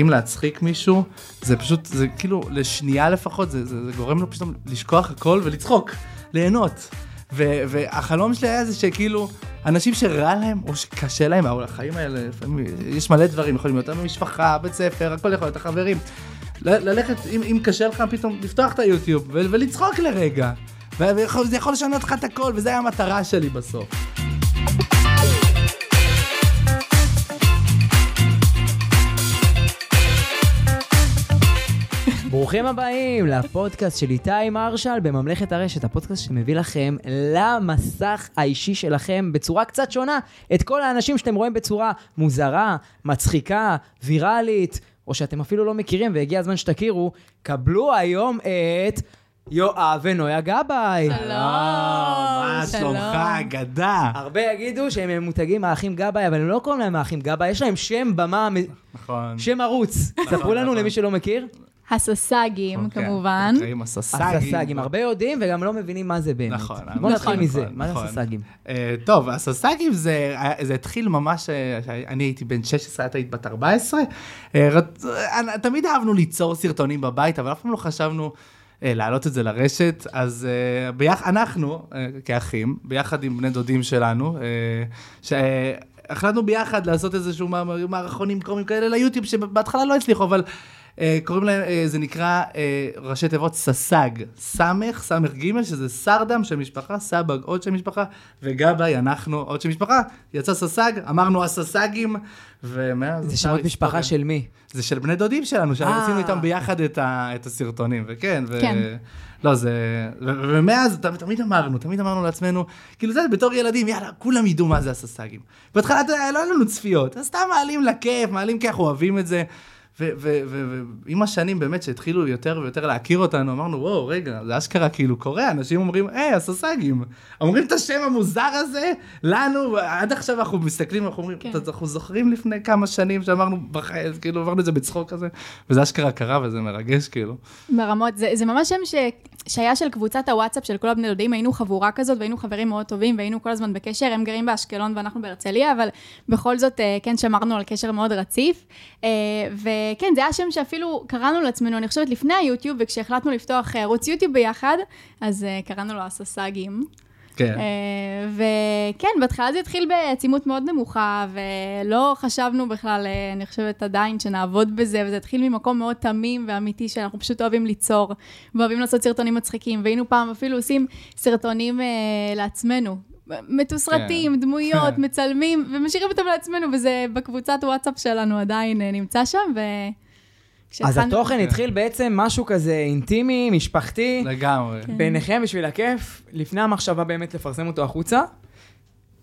אם להצחיק מישהו, זה פשוט, זה כאילו, לשנייה לפחות, זה, זה, זה גורם לו פתאום לשכוח הכל ולצחוק, ליהנות. ו, והחלום שלי היה זה שכאילו, אנשים שרע להם, או שקשה להם, או החיים האלה, לפעמים, יש מלא דברים, יכולים להיות במשפחה, בית ספר, הכל יכול להיות, החברים. ל- ללכת, אם, אם קשה לך פתאום, לפתוח את היוטיוב ולצחוק לרגע. וזה יכול לשנות לך את הכל, וזו הייתה המטרה שלי בסוף. ברוכים הבאים לפודקאסט של איתי מרשל בממלכת הרשת, הפודקאסט שמביא לכם למסך האישי שלכם בצורה קצת שונה את כל האנשים שאתם רואים בצורה מוזרה, מצחיקה, ויראלית, או שאתם אפילו לא מכירים והגיע הזמן שתכירו, קבלו היום את יואב ונויה גבאי. שלום, מה. שלומך, אגדה? הרבה יגידו שהם ממותגים האחים גבאי, אבל הם לא קוראים להם האחים גבאי, יש להם שם במה, נכון. שם ערוץ. ספרו לנו נכון. למי שלא מכיר. הססגים, אוקיי, כמובן. נקראים הססגים. הססגים, הרבה יודעים וגם לא מבינים מה זה באמת. נכון. בוא נתחיל נכון, מזה, נכון, מה זה נכון. הססגים? אה, טוב, הססגים זה, זה התחיל ממש, אה, אני הייתי בן 16, את היית בת 14. אה, תמיד אהבנו ליצור סרטונים בבית, אבל אף פעם לא חשבנו להעלות את זה לרשת. אז אה, ביח, אנחנו, אה, כאחים, ביחד עם בני דודים שלנו, אה, שהחלטנו ביחד לעשות איזשהו מע- מערכונים קומיים כאלה ליוטיוב, שבהתחלה לא הצליחו, אבל... אה, קוראים להם, אה, זה נקרא אה, ראשי תיבות ססג, סמך, סמך ג' שזה סרדם שם משפחה, סבג עוד שם משפחה, וגבאי אנחנו עוד שם משפחה, יצא ססג, אמרנו הססגים, ומאז... זה שמות. משפחה של מי? זה של בני דודים שלנו, אה. שעשינו איתם ביחד את, ה, את הסרטונים, וכן, ו... כן. לא, זה... ומאז תמיד אמרנו, תמיד אמרנו לעצמנו, כאילו זה, בתור ילדים, יאללה, כולם ידעו מה זה הססגים. בהתחלה, אתה יודע, לא היה לנו צפיות, אז סתם מעלים לכיף, מעלים כי אנחנו אוהבים את זה. ועם השנים באמת שהתחילו יותר ויותר להכיר אותנו, אמרנו, וואו, רגע, זה אשכרה כאילו קורה, אנשים אומרים, היי, הססגים. אומרים את השם המוזר הזה לנו, עד עכשיו אנחנו מסתכלים, אנחנו אומרים, כן. "אתה- אנחנו זוכרים לפני כמה שנים שאמרנו, בחיים, כאילו, עברנו את זה בצחוק כזה, וזה אשכרה קרה וזה מרגש, כאילו. ברמות, זה, זה ממש שם ש, שהיה של קבוצת הוואטסאפ של כל הבני דודים, היינו חבורה כזאת והיינו חברים מאוד טובים והיינו כל הזמן בקשר, הם גרים באשקלון ואנחנו בהרצליה, אבל בכל זאת, אה, כן, שמרנו על קשר מאוד רציף. אה, וכן, זה היה שם שאפילו קראנו לעצמנו, אני חושבת, לפני היוטיוב, וכשהחלטנו לפתוח אה, ערוץ יוטיוב ביחד, אז אה, קראנו לו הססגים. כן. אה, וכן, בהתחלה זה התחיל בעצימות מאוד נמוכה, ולא חשבנו בכלל, אה, אני חושבת עדיין, שנעבוד בזה, וזה התחיל ממקום מאוד תמים ואמיתי, שאנחנו פשוט אוהבים ליצור, ואוהבים לעשות סרטונים מצחיקים, והיינו פעם אפילו עושים סרטונים אה, לעצמנו. מתוסרטים, כן. דמויות. מצלמים, ומשאירים אותם לעצמנו, וזה בקבוצת וואטסאפ שלנו עדיין אה, נמצא שם, ו... אז התוכן התחיל בעצם משהו כזה אינטימי, משפחתי, לגמרי. כן. ביניכם בשביל הכיף, לפני המחשבה באמת לפרסם אותו החוצה.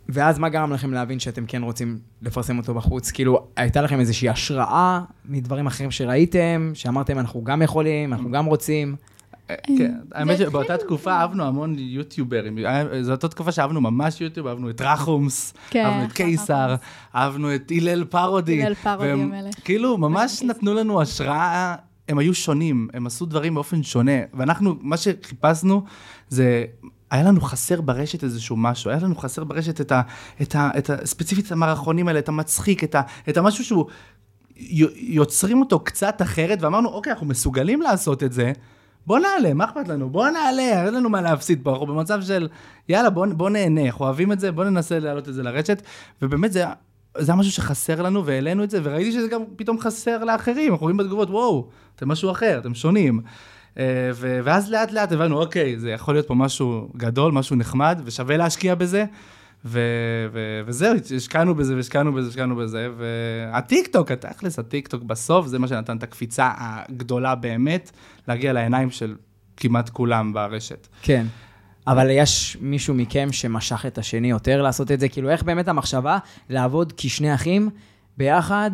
ואז מה גרם לכם להבין שאתם כן רוצים לפרסם אותו בחוץ? כאילו, הייתה לכם איזושהי השראה מדברים אחרים שראיתם, שאמרתם, אנחנו גם יכולים, אנחנו גם רוצים. כן, האמת שבאותה תקופה אהבנו המון יוטיוברים, היה- זו אותה תקופה שאהבנו ממש יוטיוב, אהבנו את רחומס, כן, אהבנו את קיסר, אהבנו את הלל פרודי. הלל פרודי המלך. כאילו, ממש. נתנו לנו השראה, הם היו שונים, הם עשו דברים באופן שונה, ואנחנו, מה שחיפשנו זה... היה לנו חסר ברשת איזשהו משהו, היה לנו חסר ברשת את ה... את ה, את ה ספציפית את המערכונים האלה, את המצחיק, את, ה, את המשהו שהוא... יוצרים אותו קצת אחרת, ואמרנו, אוקיי, אנחנו מסוגלים לעשות את זה, בוא נעלה, מה אכפת לנו? בוא נעלה, אין לנו מה להפסיד פה, אנחנו במצב של, יאללה, בוא, בוא נהנה, אנחנו אוהבים את זה, בוא ננסה להעלות את זה לרשת, ובאמת זה, זה היה משהו שחסר לנו, והעלינו את זה, וראיתי שזה גם פתאום חסר לאחרים, אנחנו רואים בתגובות, וואו, אתם משהו אחר, אתם שונים. אה, ואז לאט לאט הבנו, אוקיי, זה יכול להיות פה משהו גדול, משהו נחמד, ושווה להשקיע בזה. ו- ו- וזהו, השקענו בזה והשקענו בזה והשקענו בזה, והטיקטוק, התכלס, הטיקטוק בסוף, זה מה שנתן את הקפיצה הגדולה באמת, להגיע לעיניים של כמעט כולם ברשת. כן. אבל יש מישהו מכם שמשך את השני יותר לעשות את זה? כאילו, איך באמת המחשבה לעבוד כשני אחים ביחד,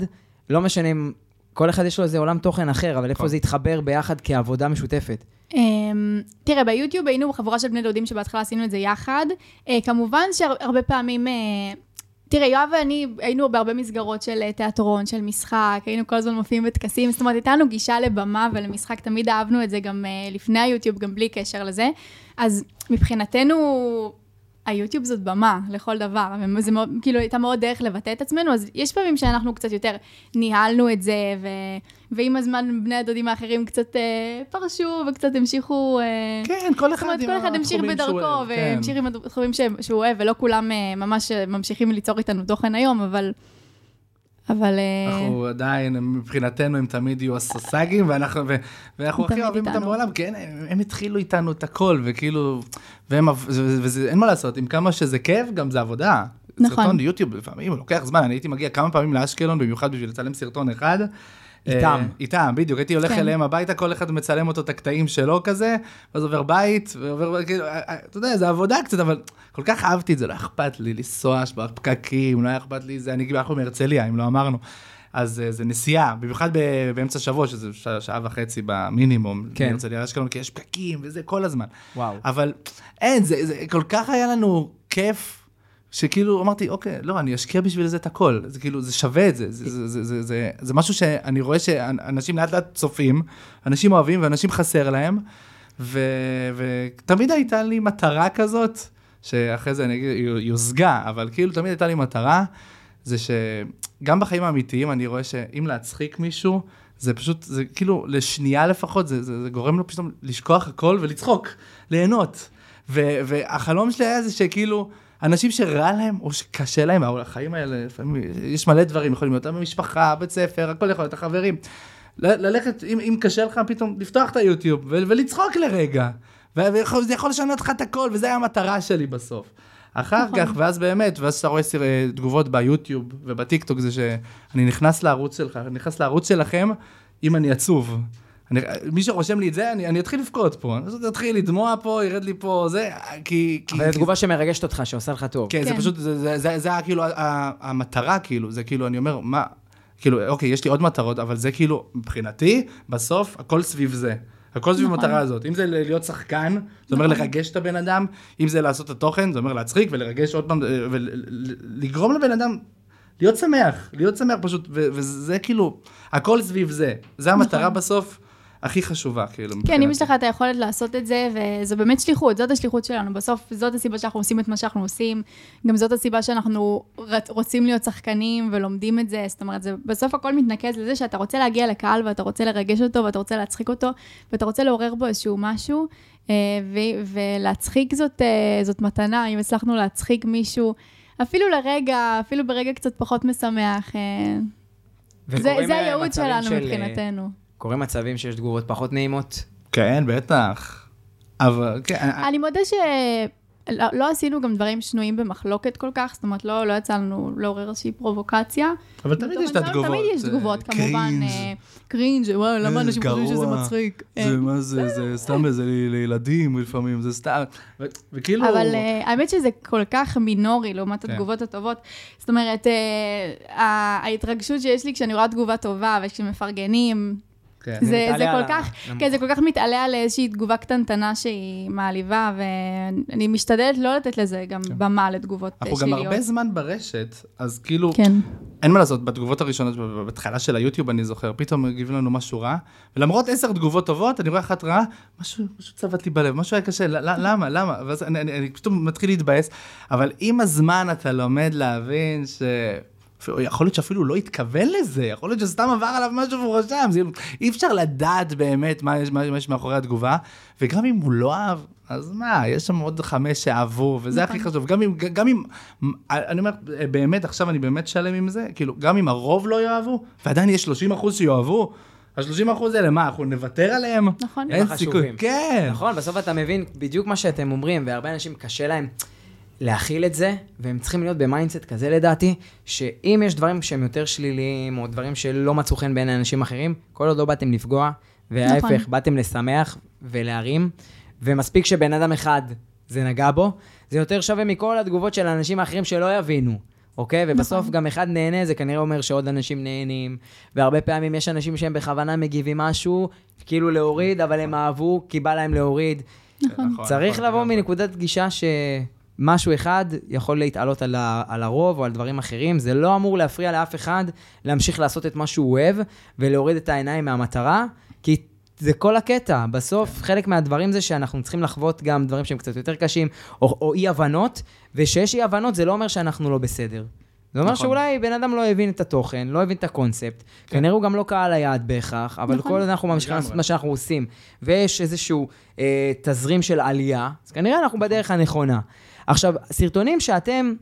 לא משנה אם כל אחד יש לו איזה עולם תוכן אחר, אבל איפה נכון. זה יתחבר ביחד כעבודה משותפת? אמ, תראה, ביוטיוב היינו חבורה של בני דודים שבהתחלה עשינו את זה יחד. אה, כמובן שהרבה פעמים... אה, תראה, יואב ואני היינו בהרבה מסגרות של אה, תיאטרון, של משחק, היינו כל הזמן מופיעים בטקסים, זאת אומרת, הייתה לנו גישה לבמה ולמשחק, תמיד אהבנו את זה גם אה, לפני היוטיוב, גם בלי קשר לזה. אז מבחינתנו, היוטיוב זאת במה לכל דבר, וזה מאוד, כאילו הייתה מאוד דרך לבטא את עצמנו, אז יש פעמים שאנחנו קצת יותר ניהלנו את זה, ו, ועם הזמן בני הדודים האחרים קצת אה, פרשו וקצת המשיכו... אה, כן, כל אחד אומרת, עם כל אחד המשיך התחומים בדרכו, אוהב, כן. והמשיך עם התחומים שהוא אוהב, ולא כולם אה, ממש ממשיכים ליצור איתנו תוכן היום, אבל... אבל... אה, אנחנו עדיין, מבחינתנו הם תמיד יהיו הסוסגים, ואנחנו, ו, ואנחנו הכי אוהבים אותם איתנו. בעולם, כי הם, הם התחילו איתנו את הכל, וכאילו, והם, וזה, וזה, אין מה לעשות, עם כמה שזה כיף, גם זה עבודה. נכון. סרטון יוטיוב לפעמים לוקח זמן, אני הייתי מגיע כמה פעמים לאשקלון, במיוחד בשביל לצלם סרטון אחד. איתם. אה, איתם, בדיוק, הייתי הולך כן. אליהם הביתה, כל אחד מצלם אותו את הקטעים שלו כזה, ואז עובר בית, ועובר, כאילו, אה, אה, אתה יודע, זה עבודה קצת, אבל כל כך אהבתי את זה, לא אכפת לי לנסוע בפקקים, לא היה אכפת לי זה, אני אנחנו מהרצליה, אם לא אמרנו. אז זה נסיעה, במיוחד ב- באמצע שבוע, שזה שעה וחצי במינימום, כן. מהרצליה לאשקלון, כי יש פקקים וזה כל הזמן. וואו. אבל אין, זה, זה כל כך היה לנו כיף, שכאילו אמרתי, אוקיי, לא, אני אשקיע בשביל זה את הכל. זה כאילו, זה שווה את זה. זה, זה, זה, זה, זה, זה משהו שאני רואה שאנשים לאט לאט צופים, אנשים אוהבים ואנשים חסר להם, ו, ותמיד הייתה לי מטרה כזאת, שאחרי זה אני אגיד, הושגה, אבל כאילו תמיד הייתה לי מטרה, זה שגם בחיים האמיתיים אני רואה שאם להצחיק מישהו, זה פשוט, זה כאילו, לשנייה לפחות, זה, זה, זה גורם לו פתאום לשכוח הכל ולצחוק, ליהנות. ו, והחלום שלי היה זה שכאילו, אנשים שרע להם או שקשה להם, החיים האלה, לפעמים יש מלא דברים, יכולים להיות במשפחה, בית ספר, הכל יכול להיות, החברים. ל- ללכת, אם, אם קשה לך, פתאום לפתוח את היוטיוב ולצחוק לרגע. וזה יכול לשנות לך את הכל, וזו הייתה המטרה שלי בסוף. אחר נכון. כך, ואז באמת, ואז כשאתה רואה סר- תגובות ביוטיוב ובטיקטוק, זה שאני נכנס לערוץ שלך, אני נכנס לערוץ שלכם, אם אני עצוב. אני, מי שרושם לי את זה, אני, אני אתחיל לבכות פה. אני אתחיל לדמוע פה, ירד לי פה, זה, כי... כי אבל זו תגובה שמרגשת אותך, שעושה לך טוב. כן, זה כן. פשוט, זה, זה, זה, זה היה כאילו המטרה, כאילו, זה כאילו, אני אומר, מה, כאילו, אוקיי, יש לי עוד מטרות, אבל זה כאילו, מבחינתי, בסוף, הכל סביב זה. הכל סביב נכון. המטרה הזאת. אם זה להיות שחקן, זה אומר לרגש את הבן אדם, אם זה לעשות את התוכן, זה אומר להצחיק ולרגש עוד פעם, אה, ולגרום לבן אדם להיות שמח, להיות שמח פשוט, ו- וזה כאילו, הכל סביב זה. זה המטרה נכון. בסוף הכי חשובה, כאילו, כן, אם. יש לך את היכולת לעשות את זה, וזו באמת שליחות, זאת השליחות שלנו. בסוף, זאת הסיבה שאנחנו עושים את מה שאנחנו עושים. גם זאת הסיבה שאנחנו רוצים להיות שחקנים ולומדים את זה. זאת אומרת, זה, בסוף הכל מתנקז לזה שאתה רוצה להגיע לקהל ואתה רוצה לרגש אותו ואתה רוצה להצחיק אותו, ואתה רוצה לעורר בו איזשהו משהו, אה, ו- ולהצחיק זאת, אה, זאת מתנה, אם הצלחנו להצחיק מישהו, אפילו לרגע, אפילו ברגע קצת פחות משמח. אה, זה, זה הייעוד שלנו של, מבחינתנו. קורים מצבים שיש תגובות פחות נעימות. כן, בטח. אבל, כן, אני מודה שלא לא עשינו גם דברים שנויים במחלוקת כל כך, זאת אומרת, לא, לא יצא לנו לעורר איזושהי פרובוקציה. אבל תמיד יש את התגובות. תמיד יש אה, תגובות, כמובן. קרינג'. אה, קרינג', וואי, למה אה, אנשים חושבים שזה. מצחיק? זה אה, מה זה, זה סתם זה ל- לילדים לפעמים, זה סתם, ו- וכאילו... אבל אה, האמת שזה כל כך מינורי לעומת כן. התגובות הטובות. זאת אומרת, אה, ההתרגשות שיש לי כשאני רואה תגובה טובה וכשמפרגנים, כן. זה, זה מתעלה כל כך, נמוך. כן, זה כל כך מתעלה על איזושהי תגובה קטנטנה שהיא מעליבה, ואני משתדלת לא לתת לזה גם כן. במה לתגובות אנחנו גם שליליות. הרבה זמן ברשת, אז כאילו, כן. אין מה לעשות, בתגובות הראשונות, בהתחלה של היוטיוב, אני זוכר, פתאום מגיבים לנו משהו רע, ולמרות עשר תגובות טובות, אני רואה אחת רעה, משהו, משהו צבט לי בלב, משהו היה קשה, למה, למה? ואז אני, אני, אני פתאום מתחיל להתבאס, אבל עם הזמן אתה לומד להבין ש... יכול להיות שאפילו לא התכוון לזה, יכול להיות שסתם עבר עליו משהו והוא רשם, זה, אי אפשר לדעת באמת מה יש, מה, מה יש מאחורי התגובה, וגם אם הוא לא אהב, אז מה, יש שם עוד חמש שאהבו, וזה הכי נכון. חשוב, גם אם, גם אם, אני אומר, באמת, עכשיו אני באמת שלם עם זה, כאילו, גם אם הרוב לא יאהבו, ועדיין יש 30 אחוז שיאהבו, ה-30 אחוז האלה, מה, אנחנו נוותר עליהם? נכון. אין הם סיכוי. כן. נכון, בסוף אתה מבין בדיוק מה שאתם אומרים, והרבה אנשים קשה להם להכיל את זה, והם צריכים להיות ב mindset כזה לדעתי, שאם יש דברים שהם יותר שליליים, או דברים שלא מצאו חן בעיני אנשים אחרים, כל עוד לא באתם לפגוע, וההפך, נכון. באתם לשמח ולהרים, ומספיק שבן אדם אחד זה נגע בו, זה יותר שווה מכל התגובות של האנשים האחרים שלא יבינו. אוקיי? ובסוף נכון. גם אחד נהנה, זה כנראה אומר שעוד אנשים נהנים, והרבה פעמים יש אנשים שהם בכוונה מגיבים משהו, כאילו להוריד, אבל הם אהבו, כי בא להם להוריד. נכון. צריך נכון, לבוא לגמרי. מנקודת גישה שמשהו אחד יכול להתעלות על, ה... על הרוב או על דברים אחרים. זה לא אמור להפריע לאף אחד להמשיך לעשות את מה שהוא אוהב ולהוריד את העיניים מהמטרה, כי זה כל הקטע. בסוף, חלק מהדברים זה שאנחנו צריכים לחוות גם דברים שהם קצת יותר קשים, או, או אי-הבנות, ושיש אי-הבנות זה לא אומר שאנחנו לא בסדר. זה אומר נכון. שאולי בן אדם לא הבין את התוכן, לא הבין את הקונספט, כנראה הוא גם לא קהל היעד בהכרח, אבל נכון. כל עוד אנחנו ממשיכים. לעשות מה שאנחנו עושים, ויש איזשהו אה, תזרים של עלייה, אז כנראה אנחנו בדרך הנכונה. עכשיו, סרטונים שאתם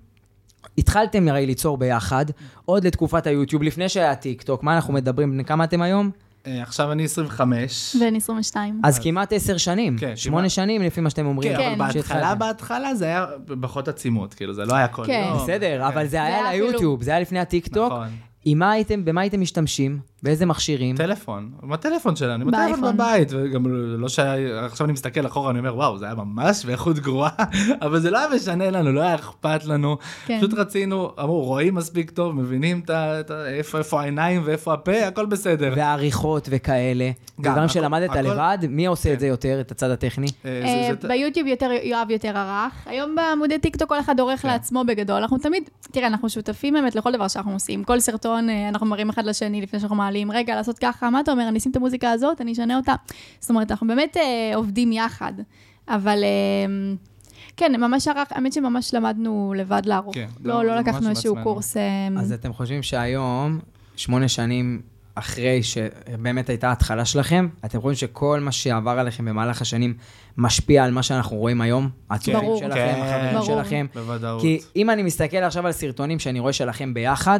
התחלתם הרי ליצור ביחד, עוד לתקופת היוטיוב, לפני שהיה טיק טוק, מה אנחנו מדברים, בני כמה אתם היום? אה, עכשיו אני 25. בן 22. אז כמעט עשר שנים, כן, שמונה כמעט. שנים לפי מה שאתם אומרים. כן, כן. אבל בהתחלה, שהתחלתם. בהתחלה זה היה פחות עצימות, כאילו, זה לא היה כל כן. יום. בסדר, אבל זה היה ליוטיוב, זה היה לפני הטיק טוק. נכון. עם מה הייתם, במה הייתם משתמשים? באיזה מכשירים? טלפון, עם הטלפון שלנו, עם הטלפון. בבית, וגם לא שהיה, עכשיו אני מסתכל אחורה, אני אומר, וואו, זה היה ממש באיכות גרועה, אבל זה לא היה משנה לנו, לא היה אכפת לנו, כן. פשוט רצינו, אמרו, רואים מספיק טוב, מבינים את ה- את ה- איפה איפה העיניים ואיפה הפה, הכל בסדר. ועריכות וכאלה. גם, דברים שלמדת הכל- לבד? מי עושה את כן. זה יותר, את הצד הטכני? אה, אה, זה- זה- ביוטיוב יותר, יואב יותר ערך. היום בעמודי טיקטוק כל אחד עורך כן. לעצמו בגדול. אנחנו תמיד, תראה, אנחנו שותפים באמת לכל דבר שאנחנו עושים. כל סרטון אה, אנחנו מראים אחד לשני לפני שאנחנו מעלים, רגע, לעשות ככה, מה אתה אומר, אני אשים את המוזיקה הזאת, אני אשנה אותה. זאת אומרת, אנחנו באמת אה, עובדים יחד. אבל אה, כן, ממש ערך, האמת שממש למדנו לבד לערוך. כן, לא, לא ממש לקחנו איזשהו בעצמנו. קורס. אה, אז אתם חושבים שהיום, שמונה שנים אחרי שבאמת הייתה ההתחלה שלכם, אתם חושבים שכל מה שעבר עליכם במהלך השנים משפיע על מה שאנחנו רואים היום? התוכן ברור. שלכם, כן. החברים ברור. שלכם? בוודאות. כי אם אני מסתכל עכשיו על סרטונים שאני רואה שלכם ביחד,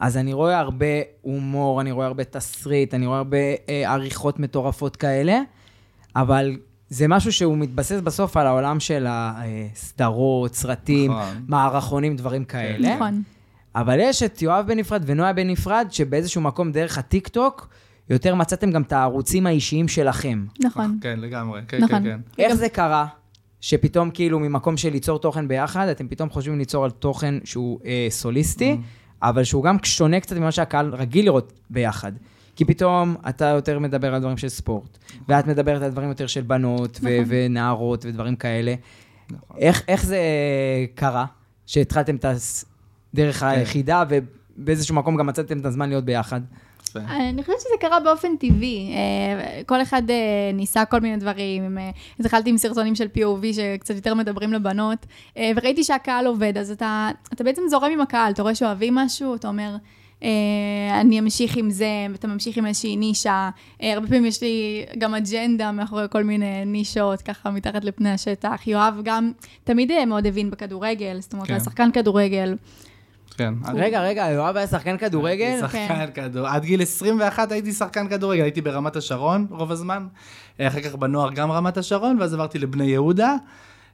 אז אני רואה הרבה הומור, אני רואה הרבה תסריט, אני רואה הרבה אה, עריכות מטורפות כאלה, אבל זה משהו שהוא מתבסס בסוף על העולם של הסדרות, סרטים, נכון. מערכונים, דברים כאלה. נכון. אבל יש את יואב בנפרד ונויה בנפרד, שבאיזשהו מקום דרך הטיקטוק, יותר מצאתם גם את הערוצים האישיים שלכם. נכון. כן, לגמרי, כן, נכון. כן, כן. איך זה קרה? שפתאום כאילו ממקום של ליצור תוכן ביחד, אתם פתאום חושבים ליצור על תוכן שהוא אה, סוליסטי, אבל שהוא גם שונה קצת ממה שהקהל רגיל לראות ביחד. כי פתאום אתה יותר מדבר על דברים של ספורט, ואת מדברת על דברים יותר של בנות ו- נכון. ונערות ודברים כאלה. נכון. איך, איך זה קרה שהתחלתם את הדרך כן. היחידה, ובאיזשהו מקום גם מצאתם את הזמן להיות ביחד? יפה. אני חושבת שזה קרה באופן טבעי. אה, כל אחד אה, ניסה כל מיני דברים. אה, אז התחלתי עם סרטונים של POV שקצת יותר מדברים לבנות, אה, וראיתי שהקהל עובד, אז אתה, אתה בעצם זורם עם הקהל, אתה רואה שאוהבים משהו, אתה אומר, אה, אני אמשיך עם זה, ואתה ממשיך עם איזושהי נישה. אה, הרבה פעמים יש לי גם אג'נדה מאחורי כל מיני נישות, ככה מתחת לפני השטח. יואב גם תמיד אה, מאוד הבין בכדורגל, זאת אומרת, כן. הוא היה שחקן כדורגל. כן. רגע, רגע, יואב היה שחקן כדורגל? שחקן כדורגל. עד גיל 21 הייתי שחקן כדורגל, הייתי ברמת השרון רוב הזמן. אה, אחר כך בנוער גם רמת השרון, ואז עברתי לבני יהודה.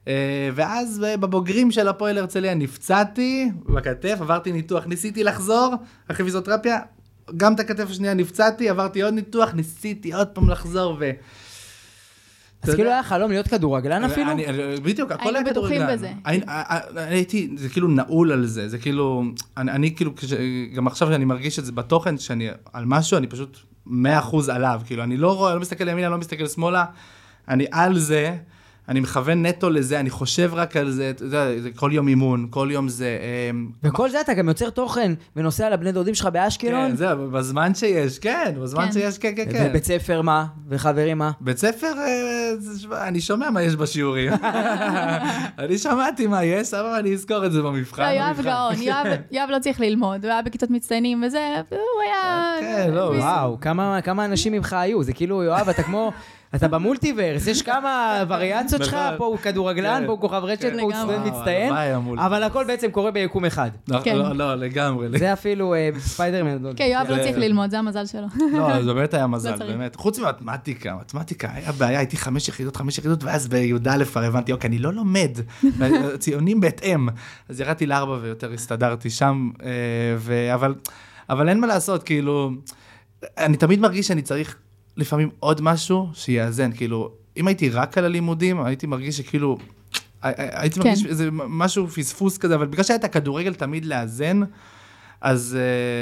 אה, ואז בבוגרים של הפועל הרצליה נפצעתי בכתף, עברתי ניתוח, ניסיתי לחזור אחרי פיזיותרפיה, גם את הכתף השנייה נפצעתי, עברתי עוד ניתוח, ניסיתי עוד פעם לחזור ו... אז כאילו היה חלום להיות כדורגלן אפילו? בדיוק, הכל היינו היה בטוחים כדורגלן. בזה. אני- אני- הייתי, זה כאילו נעול על זה, זה כאילו, אני, אני כאילו, גם עכשיו שאני מרגיש את זה בתוכן, שאני על משהו, אני פשוט 100% עליו, כאילו, אני לא רואה, אני לא מסתכל ימינה, אני לא מסתכל שמאלה, אני על זה, אני מכוון נטו לזה, אני חושב רק על זה, אתה יודע, זה כל יום אימון, כל יום זה... אמ, וכל זה אתה גם יוצר תוכן ונוסע לבני דודים שלך באשקלון? כן, זהו, בזמן שיש, כן, בזמן כן. שיש, כן, כן, כן. ובית ספר מה? וחברים מה? בית ספר, אה, אני שומע מה יש בשיעורים. אני שמעתי מה יש, אבל אני אזכור את זה במבחן. לא, יואב. גאון, יואב- לא צריך ללמוד, הוא היה בכיתות מצטיינים וזה, הוא היה... כן, לא, וואו, כמה כמה אנשים ממך היו? זה כאילו, יואב, אתה כמו... אתה במולטיברס, יש כמה וריאציות שלך. פה הוא כדורגלן, כן. פה הוא כוכב רשת, כן, פה הוא. סטודנט מצטיין. אבל הכל בעצם קורה ביקום אחד. לא, כן. לא, לא, לגמרי. זה אפילו אה, ספיידרמן. כן, יואב לא צריך ללמוד, זה המזל שלו. לא, זה באמת היה מזל, לא. באמת. חוץ ממתמטיקה, מתמטיקה, היה בעיה, הייתי חמש יחידות, חמש יחידות, ואז בי"א כבר הבנתי, אוקיי, אני לא לומד, ציונים בהתאם. אז ירדתי לארבע ויותר הסתדרתי שם, אה, אבל אין מה לעשות, כאילו, אני תמיד מרגיש שאני צריך לפעמים עוד משהו שיאזן, כאילו, אם הייתי רק על הלימודים, הייתי מרגיש שכאילו, הי- הי- הייתי כן. מרגיש איזה משהו פספוס כזה, אבל בגלל שהיה את הכדורגל תמיד לאזן, אז,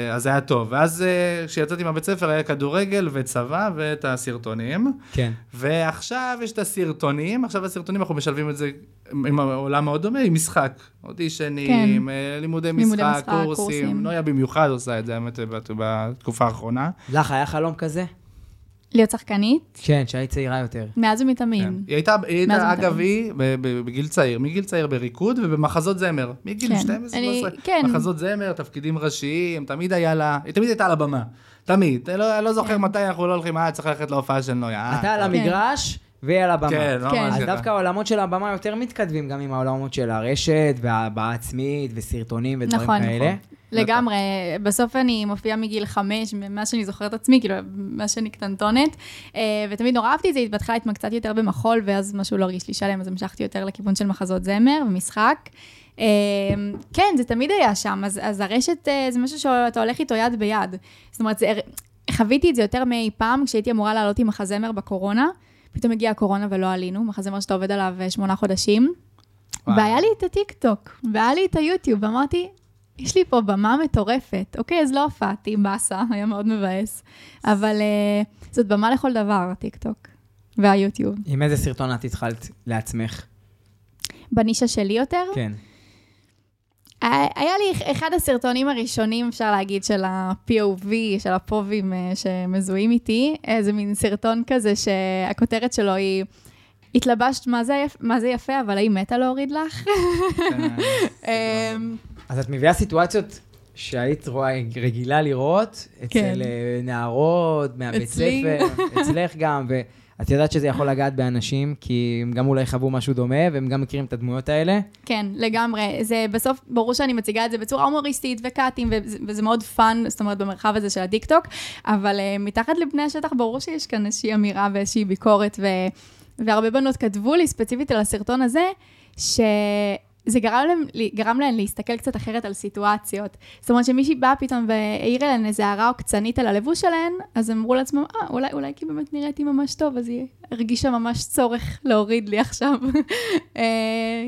אה, אז זה היה טוב. ואז אה, כשיצאתי מהבית ספר היה כדורגל וצבא ואת הסרטונים. כן. ועכשיו יש את הסרטונים, עכשיו הסרטונים אנחנו משלבים את זה עם העולם מאוד דומה, עם משחק. אודישנים, כן. אה, לימודי לימודי משחק, משחק, קורסים. קורסים. נויה במיוחד עושה את זה, האמת, בת- בתקופה האחרונה. לך היה חלום כזה? להיות שחקנית, כן, שהיית צעירה יותר. מאז כן. ומתמיד. היא הייתה, היא הייתה ומתמיד. אגב, היא בגיל צעיר, מגיל צעיר בריקוד ובמחזות זמר. מגיל כן. 12, אני- 13, כן. מחזות זמר, תפקידים ראשיים, תמיד היה לה, היא תמיד הייתה על הבמה. תמיד. אני לא, אני לא זוכר כן. מתי אנחנו לא הולכים, אה, צריך ללכת להופעה של נויה. אתה על אה, המגרש והיא על הבמה. כן, ממש כן. אז. דווקא העולמות של הבמה יותר מתכתבים גם עם העולמות של הרשת, וההבעה עצמית, וסרטונים ודברים נכון, כאלה. נכון. לגמרי, בסוף אני מופיעה מגיל חמש, ממה שאני זוכרת עצמי, כאילו, מאז שאני קטנטונת, אה, ותמיד נורא אהבתי את זה, התפתחה להתמקצת יותר במחול, ואז משהו לא הרגיש לי שלם, אז המשכתי יותר לכיוון של מחזות זמר ומשחק. אה, כן, זה תמיד היה שם, אז, אז הרשת אה, זה משהו שאתה הולך איתו יד ביד. זאת אומרת, זה, חוויתי את זה יותר מאי פעם, כשהייתי אמורה לעלות עם מחזמר בקורונה, פתאום הגיעה הקורונה ולא עלינו, מחזמר שאתה עובד עליו אה, שמונה חודשים. וואו. והיה לי את הטיקטוק, והיה לי את היוטיוב, ואמרתי, יש לי פה במה מטורפת. אוקיי, אז לא הופעתי, באסה, היה מאוד מבאס. אבל uh, זאת במה לכל דבר, הטיקטוק והיוטיוב. עם איזה סרטון את התחלת לעצמך? בנישה שלי יותר, כן. היה לי אחד הסרטונים הראשונים, אפשר להגיד, של ה-POV, של הפובים אה, שמזוהים איתי, איזה מין סרטון כזה שהכותרת שלו היא... התלבשת, מה זה, יפ... מה זה יפה, אבל האם מתה להוריד לך? אמ, אז את מביאה סיטואציות שהיית רואה, רגילה לראות אצל כן. אה, נערות, מהבית. ספר, אצלך גם, ואת יודעת שזה יכול לגעת באנשים, כי הם גם אולי חוו משהו דומה, והם גם מכירים את הדמויות האלה. כן, לגמרי. זה בסוף, ברור שאני מציגה את זה בצורה הומוריסטית וקאטים, וזה, וזה מאוד fun, זאת אומרת, במרחב הזה של הטיקטוק, אבל אה, מתחת לפני השטח, ברור שיש כאן איזושהי אמירה ואיזושהי ביקורת, ו, והרבה בנות כתבו לי ספציפית על הסרטון הזה, ש... זה גרם להם, גרם להם להסתכל קצת אחרת על סיטואציות. זאת אומרת שמישהי באה פתאום והעירה להן איזה הערה עוקצנית על הלבוש שלהן, אז אמרו לעצמם, אה, אולי, אולי כי באמת נראיתי ממש טוב, אז היא הרגישה ממש צורך להוריד לי עכשיו. אה,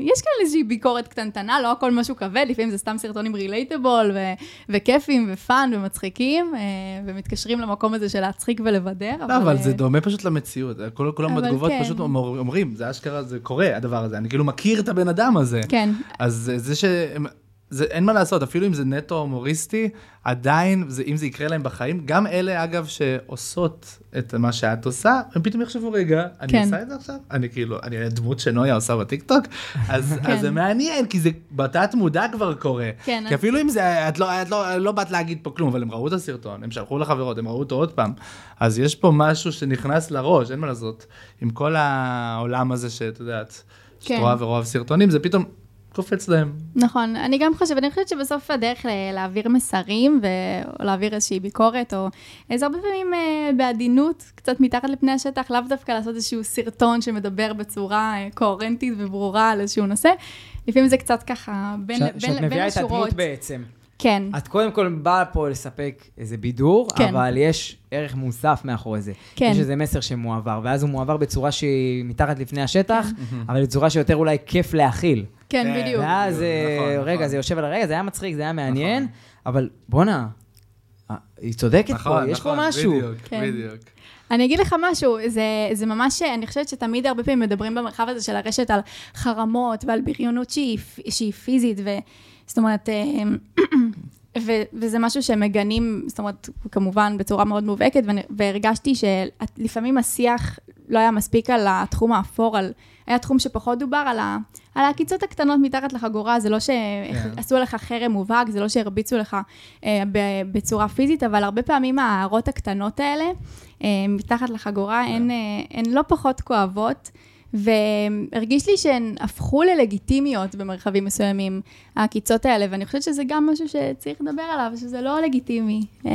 יש כאן איזושהי ביקורת קטנטנה, לא הכל משהו כבד, לפעמים זה סתם סרטונים relatable, ו- וכיפים, ו fun, ומצחיקים, אה, ומתקשרים למקום הזה של להצחיק ולבדר. לא, אבל אה, זה דומה פשוט למציאות. כל- כולם בתגובות כן. פשוט אומר- אומרים, זה אשכרה, זה קורה, הדבר הזה. אני כאילו מכיר את הבן אדם הזה. כן, אז זה ש... זה, אין מה לעשות, אפילו אם זה נטו הומוריסטי, עדיין, זה, אם זה יקרה להם בחיים, גם אלה, אגב, שעושות את מה שאת עושה, הם פתאום יחשבו, רגע, אני כן. עושה את זה עכשיו? אני כאילו, אני הדמות שנויה עושה בטיקטוק? אז, כן. אז זה מעניין, כי זה בתת מודע כבר קורה. כן, כי אפילו אם זה, את לא, את לא, לא באת להגיד פה כלום, אבל הם ראו את הסרטון, הם שלחו לחברות, הם ראו אותו עוד פעם. אז יש פה משהו שנכנס לראש, אין מה לעשות. עם כל העולם הזה שאת יודעת, שאת כן. רואה ורואה סרטונים, זה פתאום קופץ להם. נכון, אני גם חושבת, אני חושבת שבסוף הדרך להעביר מסרים, ו... או להעביר איזושהי ביקורת, או איזה הרבה פעמים אה, בעדינות, קצת מתחת לפני השטח, לאו דווקא לעשות איזשהו סרטון שמדבר בצורה אה, קוהרנטית וברורה על איזשהו נושא. לפעמים זה קצת ככה, בין, ש- בין, שאת מביאה את השורות. הדמות בעצם. כן, את קודם כל באה פה לספק איזה בידור, כן. אבל יש ערך מוסף מאחורי זה. כן. יש איזה מסר שמועבר, ואז הוא מועבר בצורה שהיא מתחת לפני השטח, כן. אבל בצורה שיותר אולי כיף להכיל. כן, כן. בדיוק. ואז, נכון, אה, נכון. רגע, זה יושב על הרגע, זה היה מצחיק, זה היה מעניין, נכון. אבל בואנה, אה, היא צודקת פה, נכון, יש פה נכון, משהו. בדיוק, כן. בדיוק. אני אגיד לך משהו, זה, זה ממש, אני חושבת שתמיד הרבה פעמים מדברים במרחב הזה של הרשת על חרמות ועל בריונות שהיא, שהיא פיזית, ו, זאת אומרת, אה, ו, וזה משהו שהם מגנים, זאת אומרת, כמובן בצורה מאוד מובהקת, והרגשתי שלפעמים השיח לא היה מספיק על התחום האפור, על, היה תחום שפחות דובר על, ה, על העקיצות הקטנות מתחת לחגורה, זה לא שעשו עליך חרם מובהק, זה לא שהרביצו לך אה, ב- בצורה פיזית, אבל הרבה פעמים ההערות הקטנות האלה, אה, מתחת לחגורה, הן, אה, הן לא פחות כואבות. והרגיש לי שהן הפכו ללגיטימיות במרחבים מסוימים, העקיצות האלה, ואני חושבת שזה גם משהו שצריך לדבר עליו, שזה לא לגיטימי. אה,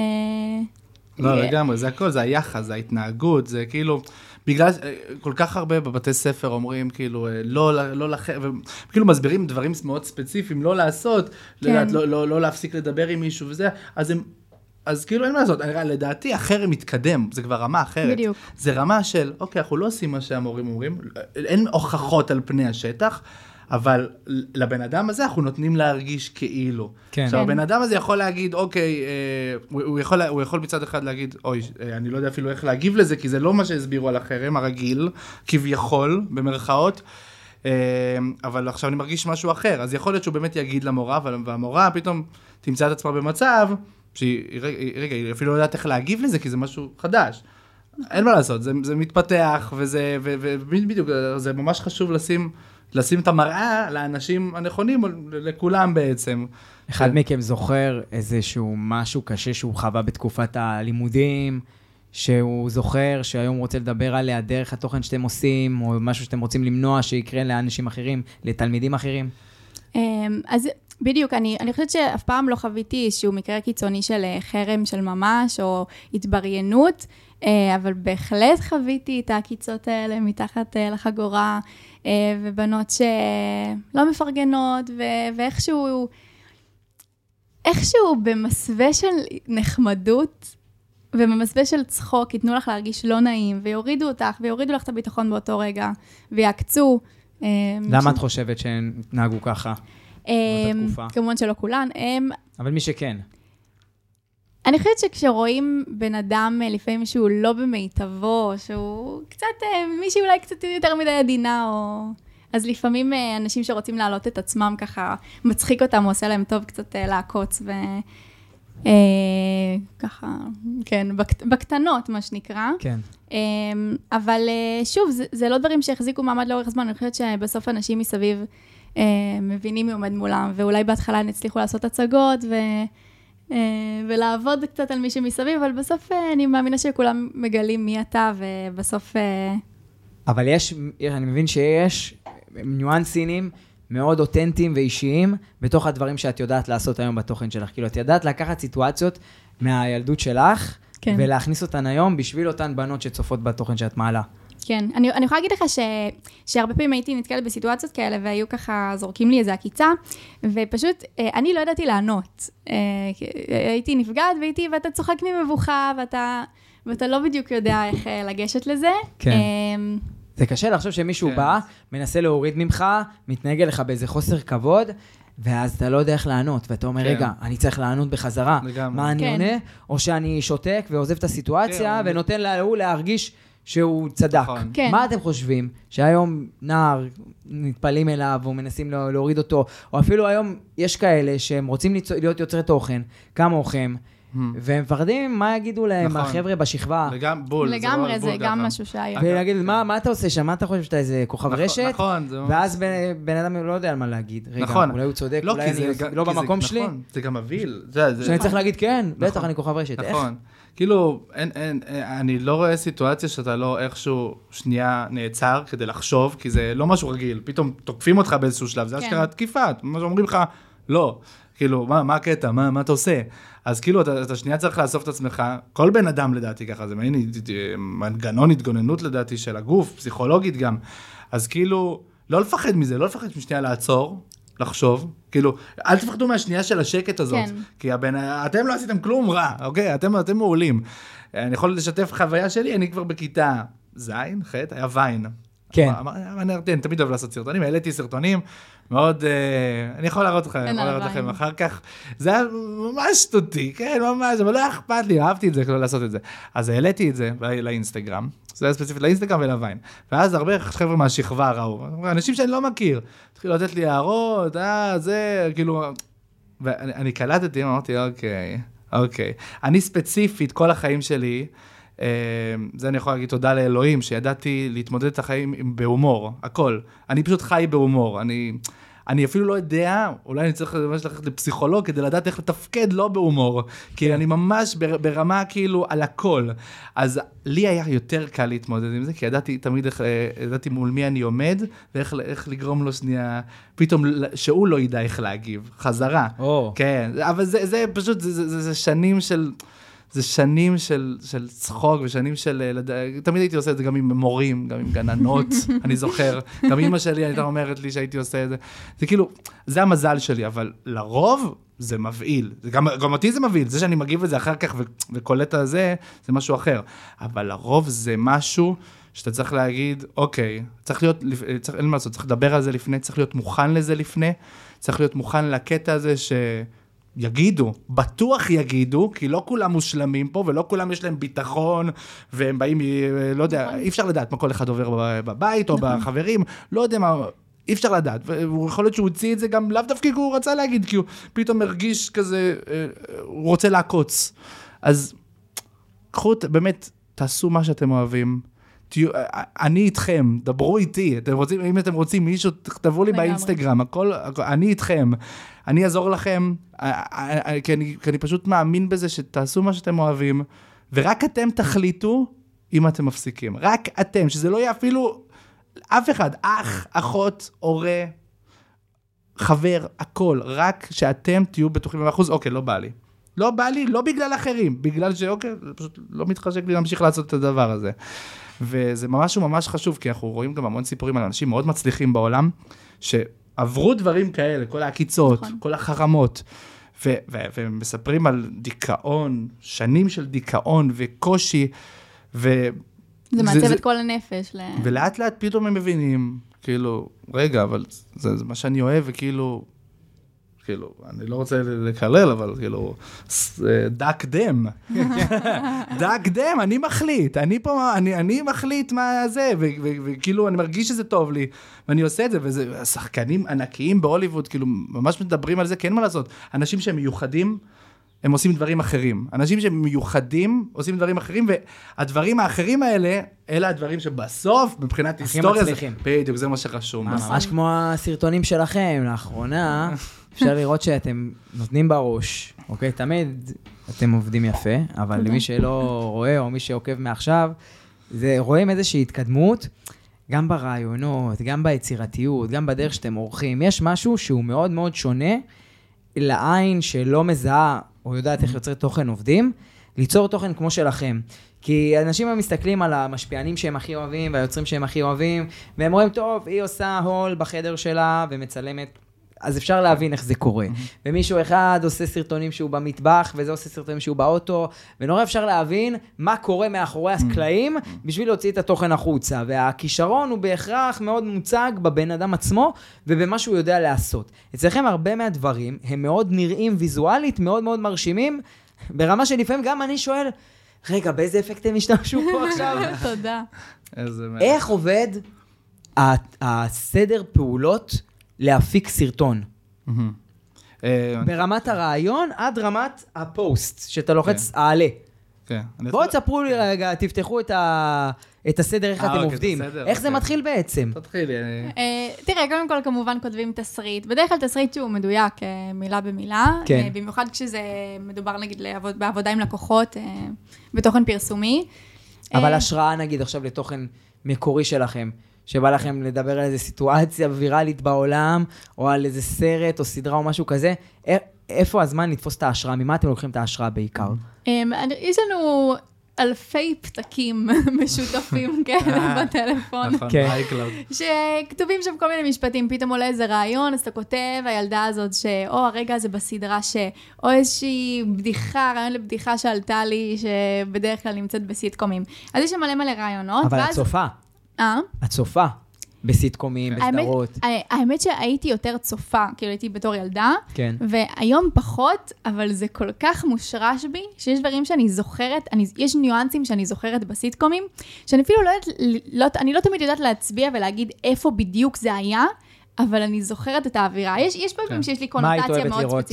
לא, לגמרי, זה הכל, זה היחס, זה ההתנהגות, זה כאילו, בגלל, אה, כל כך הרבה בבתי ספר אומרים, כאילו, אה, לא, לא לכם, וכאילו מסבירים דברים מאוד ספציפיים, לא לעשות, כן. לדעת, לא, לא, לא להפסיק לדבר עם מישהו וזה, אז הם... אז כאילו אין מה לעשות, אני- לדעתי החרם מתקדם, זה כבר רמה אחרת. בדיוק. זה רמה של, אוקיי, אנחנו לא עושים מה שהמורים אומרים, אין הוכחות על פני השטח, אבל לבן אדם הזה אנחנו נותנים להרגיש כאילו. כן. עכשיו, כן. הבן אדם הזה יכול להגיד, אוקיי, אה, הוא, הוא, יכול, הוא יכול מצד אחד להגיד, אוי, אה, אני לא יודע אפילו איך להגיב לזה, כי זה לא מה שהסבירו על החרם הרגיל, כביכול, במרכאות. אה, אבל עכשיו אני מרגיש משהו אחר, אז יכול להיות שהוא באמת יגיד למורה, אבל- והמורה פתאום תמצא את עצמה במצב שהיא, היא- רגע, היא אפילו לא יודעת איך להגיב לזה, כי זה משהו חדש. אין מה לעשות, זה, זה מתפתח, וזה, ו- ו- בדיוק, זה ממש חשוב לשים, לשים את המראה לאנשים הנכונים, לכולם בעצם. אחד כן. מכם זוכר איזשהו משהו קשה שהוא חווה בתקופת הלימודים, שהוא זוכר שהיום הוא רוצה לדבר עליה דרך התוכן שאתם עושים, או משהו שאתם רוצים למנוע שיקרה לאנשים אחרים, לתלמידים אחרים? אמ, אז בדיוק, אני, אני חושבת שאף פעם לא חוויתי איזשהו מקרה קיצוני של אה, חרם של ממש, או התבריינות, אה, אבל בהחלט חוויתי את העקיצות האלה מתחת אה, לחגורה, ובנות שלא מפרגנות, ו- ואיכשהו, איכשהו במסווה של נחמדות, ובמסווה של צחוק ייתנו לך להרגיש לא נעים, ויורידו אותך, ויורידו לך את הביטחון באותו רגע, ויעקצו. אה, למה את חושבת שהן התנהגו ככה? תקופה? כמובן שלא כולן. הם, אבל מי שכן. אני חושבת שכשרואים בן אדם אה, לפעמים שהוא לא במיטבו, שהוא קצת, אה, מישהי אולי קצת יותר מדי עדינה, או... אז לפעמים אה, אנשים שרוצים להעלות את עצמם ככה, מצחיק אותם, או עושה להם טוב קצת לעקוץ, ו... ככה, כן, בקט, בקטנות, מה שנקרא. כן. אבל שוב, זה, זה לא דברים שהחזיקו מעמד לאורך זמן, אני חושבת שבסוף אנשים מסביב מבינים מי עומד מולם, ואולי בהתחלה הם הצליחו לעשות הצגות ו, ולעבוד קצת על מי שמסביב, אבל בסוף אה, אני מאמינה שכולם מגלים מי אתה, ובסוף... אה, אבל יש, אני מבין שיש ניואנסינים מאוד אותנטיים ואישיים בתוך הדברים שאת יודעת לעשות היום בתוכן שלך. כאילו, את יודעת לקחת סיטואציות מהילדות שלך, כן. ולהכניס אותן היום בשביל אותן בנות שצופות בתוכן שאת מעלה. כן, אני, אני יכולה להגיד לך ש, שהרבה פעמים הייתי נתקלת בסיטואציות כאלה, והיו ככה זורקים לי איזה עקיצה, ופשוט אה, אני לא ידעתי לענות. אה, כי הייתי נפגעת והייתי, ואתה צוחק ממבוכה, ואתה, ואתה לא בדיוק יודע איך אה, לגשת לזה. כן. אה, זה קשה לחשוב שמישהו כן. בא, מנסה להוריד ממך, מתנהג אליך באיזה חוסר כבוד, ואז אתה לא יודע איך לענות, ואתה אומר, כן. רגע, אני צריך לענות בחזרה. לגמרי. מה אני כן. עונה? או שאני שותק ועוזב את הסיטואציה, כן, ונותן להוא להרגיש שהוא צדק. נכון. כן. מה אתם חושבים? שהיום נער, נטפלים אליו, או מנסים לה- להוריד אותו, או אפילו היום יש כאלה שהם רוצים ליצור- להיות יוצרי תוכן, כמוכם, והם מפחדים מה יגידו להם נכון. החבר'ה בשכבה. לגמרי, בול. לגמרי, זה בול גם ככה. משהו שהיה. ולהגיד, מה, מה אתה עושה שם? מה אתה חושב שאתה איזה כוכב נכון, רשת? נכון, זה ממש- ואז בן, בן אדם לא יודע על מה להגיד. רגע, נכון. אולי הוא צודק, לא, אולי כי אני זה גם- לא כי זה- במקום שלי. נכון, זה גם מבהיל. זה- זה- שאני צריך להגיד, כן, בטח, נכון. אני כוכב רשת. איך? כאילו, אין, אין, אני לא רואה סיטואציה שאתה לא איכשהו שנייה נעצר כדי לחשוב, כי זה לא משהו רגיל. פתאום תוקפים אותך באיזשהו שלב, זה כן. אשכרה תקיפה, מה שאומרים לך, לא. כאילו, מה, מה הקטע? מה, מה אתה עושה? אז כאילו, אתה, אתה שנייה צריך לאסוף את עצמך, כל בן אדם לדעתי ככה, זה מעין מנגנון התגוננות לדעתי של הגוף, פסיכולוגית גם. אז כאילו, לא לפחד מזה, לא לפחד משנייה לעצור, לחשוב, כאילו, אל תפחדו מהשנייה של השקט הזאת, כן. כי הבן, אתם לא עשיתם כלום רע, אוקיי? אתם, אתם מעולים. אני יכול לשתף חוויה שלי, אני כבר בכיתה ז', ח', היה ויין. כן. אמר- אמר- תמיד אוהב לעשות סרטונים, העליתי סרטונים מאוד, אה, אני יכול להראות לכם, אני יכול להראות לכם. אחר כך. זה היה ממש שטותי, כן, ממש, אבל לא היה אכפת לי, אהבתי את זה, כאילו, לעשות את זה. אז העליתי את זה לא- לאינסטגרם, זה היה ספציפית לאינסטגרם ולוויין. ואז הרבה חבר'ה מהשכבה ראו, אנשים שאני לא מכיר, התחילו לתת לי הערות, אה, זה, כאילו, ואני אני קלטתי, אמרתי, אוקיי, אוקיי. אני ספציפית, כל החיים שלי, אה, זה אני יכול להגיד תודה לאלוהים, שידעתי להתמודד את החיים בהומור, הכל. אני פשוט חי בהומור, אני... אני אפילו לא יודע, אולי אני צריך ממש ללכת לפסיכולוג כדי לדעת איך לתפקד לא בהומור, כי אני ממש בר, ברמה כאילו על הכל. אז לי היה יותר קל להתמודד עם זה, כי ידעתי תמיד איך, אה, ידעתי מול מי אני עומד, ואיך איך לגרום לו שנייה, פתאום שהוא לא ידע איך להגיב, חזרה. או. כן, אבל זה, זה פשוט, זה, זה, זה, זה שנים של... זה שנים של, של צחוק ושנים של... אה, לד... תמיד הייתי עושה את זה גם עם מורים, גם עם גננות, אני זוכר. גם אימא שלי הייתה אומרת לי שהייתי עושה את זה. זה כאילו, זה המזל שלי, אבל לרוב זה מבהיל. גם, גם אותי זה מבהיל, זה שאני מגיב את זה אחר כך ו, וקולט על זה, זה משהו אחר. אבל לרוב זה משהו שאתה צריך להגיד, אוקיי, צריך להיות, לפ- צריך, אין מה לעשות, צריך לדבר על זה לפני, צריך להיות מוכן לזה לפני, צריך להיות מוכן לקטע הזה ש... יגידו, בטוח יגידו, כי לא כולם מושלמים פה, ולא כולם יש להם ביטחון, והם באים, אה, לא יודע, אי אפשר לדעת מה כל אחד עובר בב- בבית או בחברים, לא יודע מה, אי אפשר לדעת. והוא יכול להיות שהוא הוציא את זה גם לאו דווקא כי הוא רצה להגיד, כי הוא פתאום הרגיש כזה, אה, הוא רוצה לעקוץ. אז קחו, באמת, תעשו מה שאתם אוהבים. תהיו, אני איתכם, דברו איתי, אתם רוצים, אם אתם רוצים מישהו, תכתבו לי. באינסטגרם, הכל, הכל, אני איתכם, אני אעזור לכם, אה, אה, אה, כי אני, כי אני פשוט מאמין בזה שתעשו מה שאתם אוהבים, ורק אתם תחליטו אם אתם מפסיקים. רק אתם, שזה לא יהיה אפילו אף אחד, אח, אחות, הורה, חבר, הכל, רק שאתם תהיו בטוחים במאה אחוז, אוקיי, לא בא לי. לא בא לי, לא בגלל אחרים, בגלל שאוקיי, זה פשוט לא מתחשק לי להמשיך לעשות את הדבר הזה. וזה ממש ממש חשוב, כי אנחנו רואים גם המון סיפורים על אנשים מאוד מצליחים בעולם, שעברו דברים כאלה, כל העקיצות, נכון. כל החרמות, ו- ו- ומספרים על דיכאון, שנים של דיכאון וקושי, ו... זה מעצב את כל הנפש. ל- ולאט לאט פתאום הם מבינים, כאילו, רגע, אבל זה, זה מה שאני אוהב, וכאילו, כאילו, אני לא רוצה לקלל, אבל כאילו, אה, דק דם. דק דם, אני מחליט, אני פה, אני, אני מחליט מה זה, וכאילו, אני מרגיש שזה טוב לי, ואני עושה את זה, וזה, שחקנים ענקיים בהוליווד, כאילו, ממש מדברים על זה, כי אין מה לעשות. אנשים שהם מיוחדים, הם עושים דברים אחרים. אנשים שהם מיוחדים עושים דברים אחרים, והדברים האחרים האלה, אלה הדברים שבסוף, מבחינת הכי היסטוריה, זה, מצליחים. בדיוק, זה מה שרשום. ממש כמו הסרטונים שלכם, לאחרונה, אפשר לראות שאתם נותנים בראש, אוקיי? תמיד אתם עובדים יפה, אבל. למי שלא רואה, או מי שעוקב מעכשיו, זה, רואים איזושהי התקדמות, גם ברעיונות, גם ביצירתיות, גם בדרך שאתם עורכים. יש משהו שהוא מאוד מאוד שונה לעין שלא מזהה, או יודעת איך יוצרי תוכן עובדים, ליצור תוכן כמו שלכם. כי אנשים הם מסתכלים על המשפיענים שהם הכי אוהבים, והיוצרים שהם הכי אוהבים, והם רואים, טוב, היא עושה הול בחדר שלה ומצלמת. אז אפשר להבין איך זה קורה. ומישהו אחד עושה סרטונים שהוא במטבח, וזה עושה סרטונים שהוא באוטו, ונורא אפשר להבין מה קורה מאחורי הקלעים בשביל להוציא את התוכן החוצה. והכישרון הוא בהכרח מאוד מוצג בבן אדם עצמו ובמה שהוא יודע לעשות. אצלכם הרבה מהדברים הם מאוד נראים ויזואלית, מאוד מאוד מרשימים, ברמה שלפעמים גם אני שואל, רגע, באיזה אפקט הם השתמשו פה עכשיו? תודה. איך עובד הסדר פעולות להפיק סרטון? אה, ברמת הרעיון עד רמת הפוסט, שאתה לוחץ העלה. כן, בואו תספרו לי רגע, תפתחו את, ה... את הסדר, איך אה, אתם אוקיי, עובדים. איך זה אוקיי. מתחיל בעצם? תתחילי. אה, תראה, קודם כל כמובן כותבים תסריט. בדרך כלל תסריט שהוא מדויק מילה במילה. כן. במיוחד כשזה מדובר נגיד בעבודה עם לקוחות, בתוכן פרסומי. אבל אה, השראה נגיד עכשיו לתוכן מקורי שלכם, שבא לכם לדבר על איזה סיטואציה ויראלית בעולם, או על איזה סרט או סדרה או משהו כזה, איפה הזמן לתפוס את ההשראה? ממה אתם לוקחים את ההשראה בעיקר? אמ, יש לנו אלפי פתקים משותפים כאלה בטלפון. נכון, כן. iCloud. שכתובים שם כל מיני משפטים, פתאום עולה איזה רעיון, אז אתה כותב, הילדה הזאת, שאו הרגע הזה בסדרה, ש... או איזושהי בדיחה, רעיון לבדיחה שעלתה לי, שבדרך כלל נמצאת בסיטקומים. אז יש שם מלא מלא רעיונות, אבל את. צופה, אה? את צופה בסיטקומים, בסדרות. האמת שהייתי יותר צופה, כאילו הייתי בתור ילדה, כן. והיום פחות, אבל זה כל כך מושרש בי, שיש דברים שאני זוכרת, אני, יש ניואנסים שאני זוכרת בסיטקומים, שאני אפילו לא יודעת, לא, אני לא תמיד יודעת להצביע ולהגיד איפה בדיוק זה היה, אבל אני זוכרת את האווירה. יש, יש פעמים כן. שיש לי מה היית קונוטציה אוהבת מאוד לראות?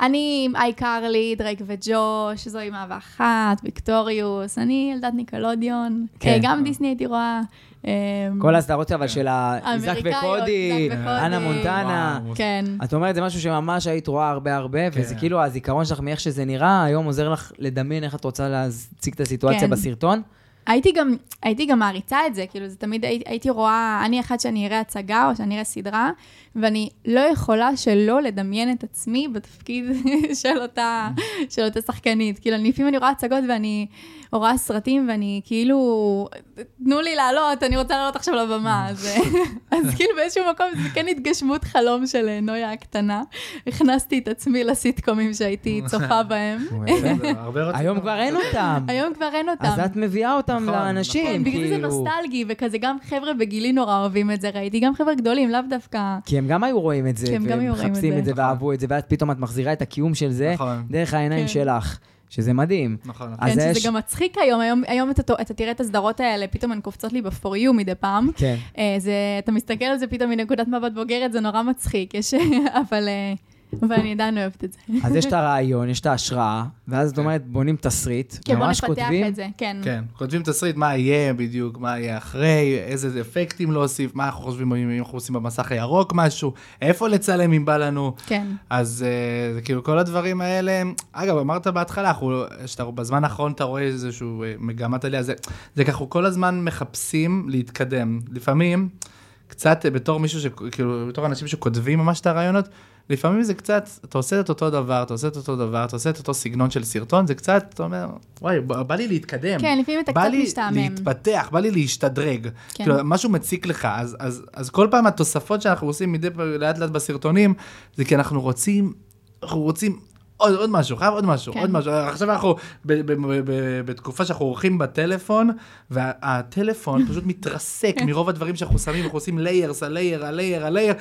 אני עם איי קרלי, דרייק וג'וש, זוהי מאה ואחת, ויקטוריוס, אני ילדת ניקלודיון, כן. אה, גם דיסני הייתי רואה. אה, כל הסדרות אבל של ה- זק האמריקאיות, וקודי. אנה מונטנה. כן. את אומרת, זה משהו שממש היית רואה הרבה הרבה, וזה כן. כאילו הזיכרון שלך מאיך שזה נראה, היום עוזר לך לדמיין איך את רוצה להציג את הסיטואציה כן. בסרטון. הייתי גם, הייתי גם מעריצה את זה, כאילו זה תמיד הייתי, הייתי רואה, אני אחת שאני אראה הצגה או שאני אראה סדרה, ואני לא יכולה שלא לדמיין את עצמי בתפקיד של אותה, של אותה שחקנית. כאילו, לפעמים אני רואה הצגות ואני רואה סרטים ואני כאילו, תנו לי לעלות, אני רוצה לעלות עכשיו לבמה. אז, אז כאילו באיזשהו מקום זה כן התגשמות חלום של אה, נויה הקטנה. הכנסתי את עצמי לסיטקומים שהייתי צופה בהם. היום כבר אין אותם. היום כבר אין אותם. אז את מביאה אותם נכון, לאנשים, כן, בגלל זה כאילו. נוסטלגי, וכזה גם חבר'ה בגילי נורא אוהבים את זה, ראיתי, גם חבר'ה גדולים, לאו דווקא... כי הם גם היו רואים את זה, כי הם גם היו רואים את זה. נכון. ואהבו את זה, ואז פתאום את מחזירה את הקיום של זה נכון. דרך העיניים כן. שלך, שזה מדהים. נכון, נכון. אז כן, יש- שזה גם מצחיק היום, היום, היום אתה, אתה תראה את הסדרות האלה, פתאום הן קופצות לי ב-for you מדי פעם. כן. אה, זה, אתה מסתכל על זה פתאום מנקודת מבט בוגרת, זה נורא מצחיק, יש, אבל... אה, אבל אני עדיין אוהבת את זה. אז יש את הרעיון, יש את ההשראה, ואז את אומרת, בונים תסריט, כן, בוא ממש נפתח כותבים. את זה, כן. כן, כותבים תסריט מה יהיה בדיוק, מה יהיה אחרי, איזה אפקטים להוסיף, מה אנחנו חושבים אם אנחנו עושים במסך הירוק משהו, איפה לצלם אם בא לנו. כן. אז אה, זה כאילו כל הדברים האלה, אגב, אמרת בהתחלה, אנחנו, שאתה, בזמן האחרון אתה רואה איזשהו אה, מגמת עלייה, זה, זה ככה, אנחנו כל הזמן מחפשים להתקדם. לפעמים, קצת בתור מישהו, ש, כאילו, בתור אנשים שכותבים ממש את הרעיונות, לפעמים זה קצת, אתה עושה את אותו דבר, אתה עושה את אותו דבר, אתה עושה את אותו סגנון של סרטון, זה קצת, אתה אומר, וואי, בא, בא לי להתקדם. כן, לפעמים אתה בא קצת לי משתעמם. להתפתח, בא לי להשתדרג. כן. כאילו, משהו מציק לך, אז, אז, אז כל פעם התוספות שאנחנו עושים מדי פעם לאט לאט בסרטונים, זה כי אנחנו רוצים, אנחנו רוצים עוד, עוד משהו, חייב עוד משהו, כן. עוד משהו. עכשיו אנחנו ב, ב, ב, ב, בתקופה שאנחנו עורכים בטלפון, והטלפון פשוט מתרסק מרוב הדברים שאנחנו שמים, אנחנו עושים layers, ה layer, ה layer, ה layer.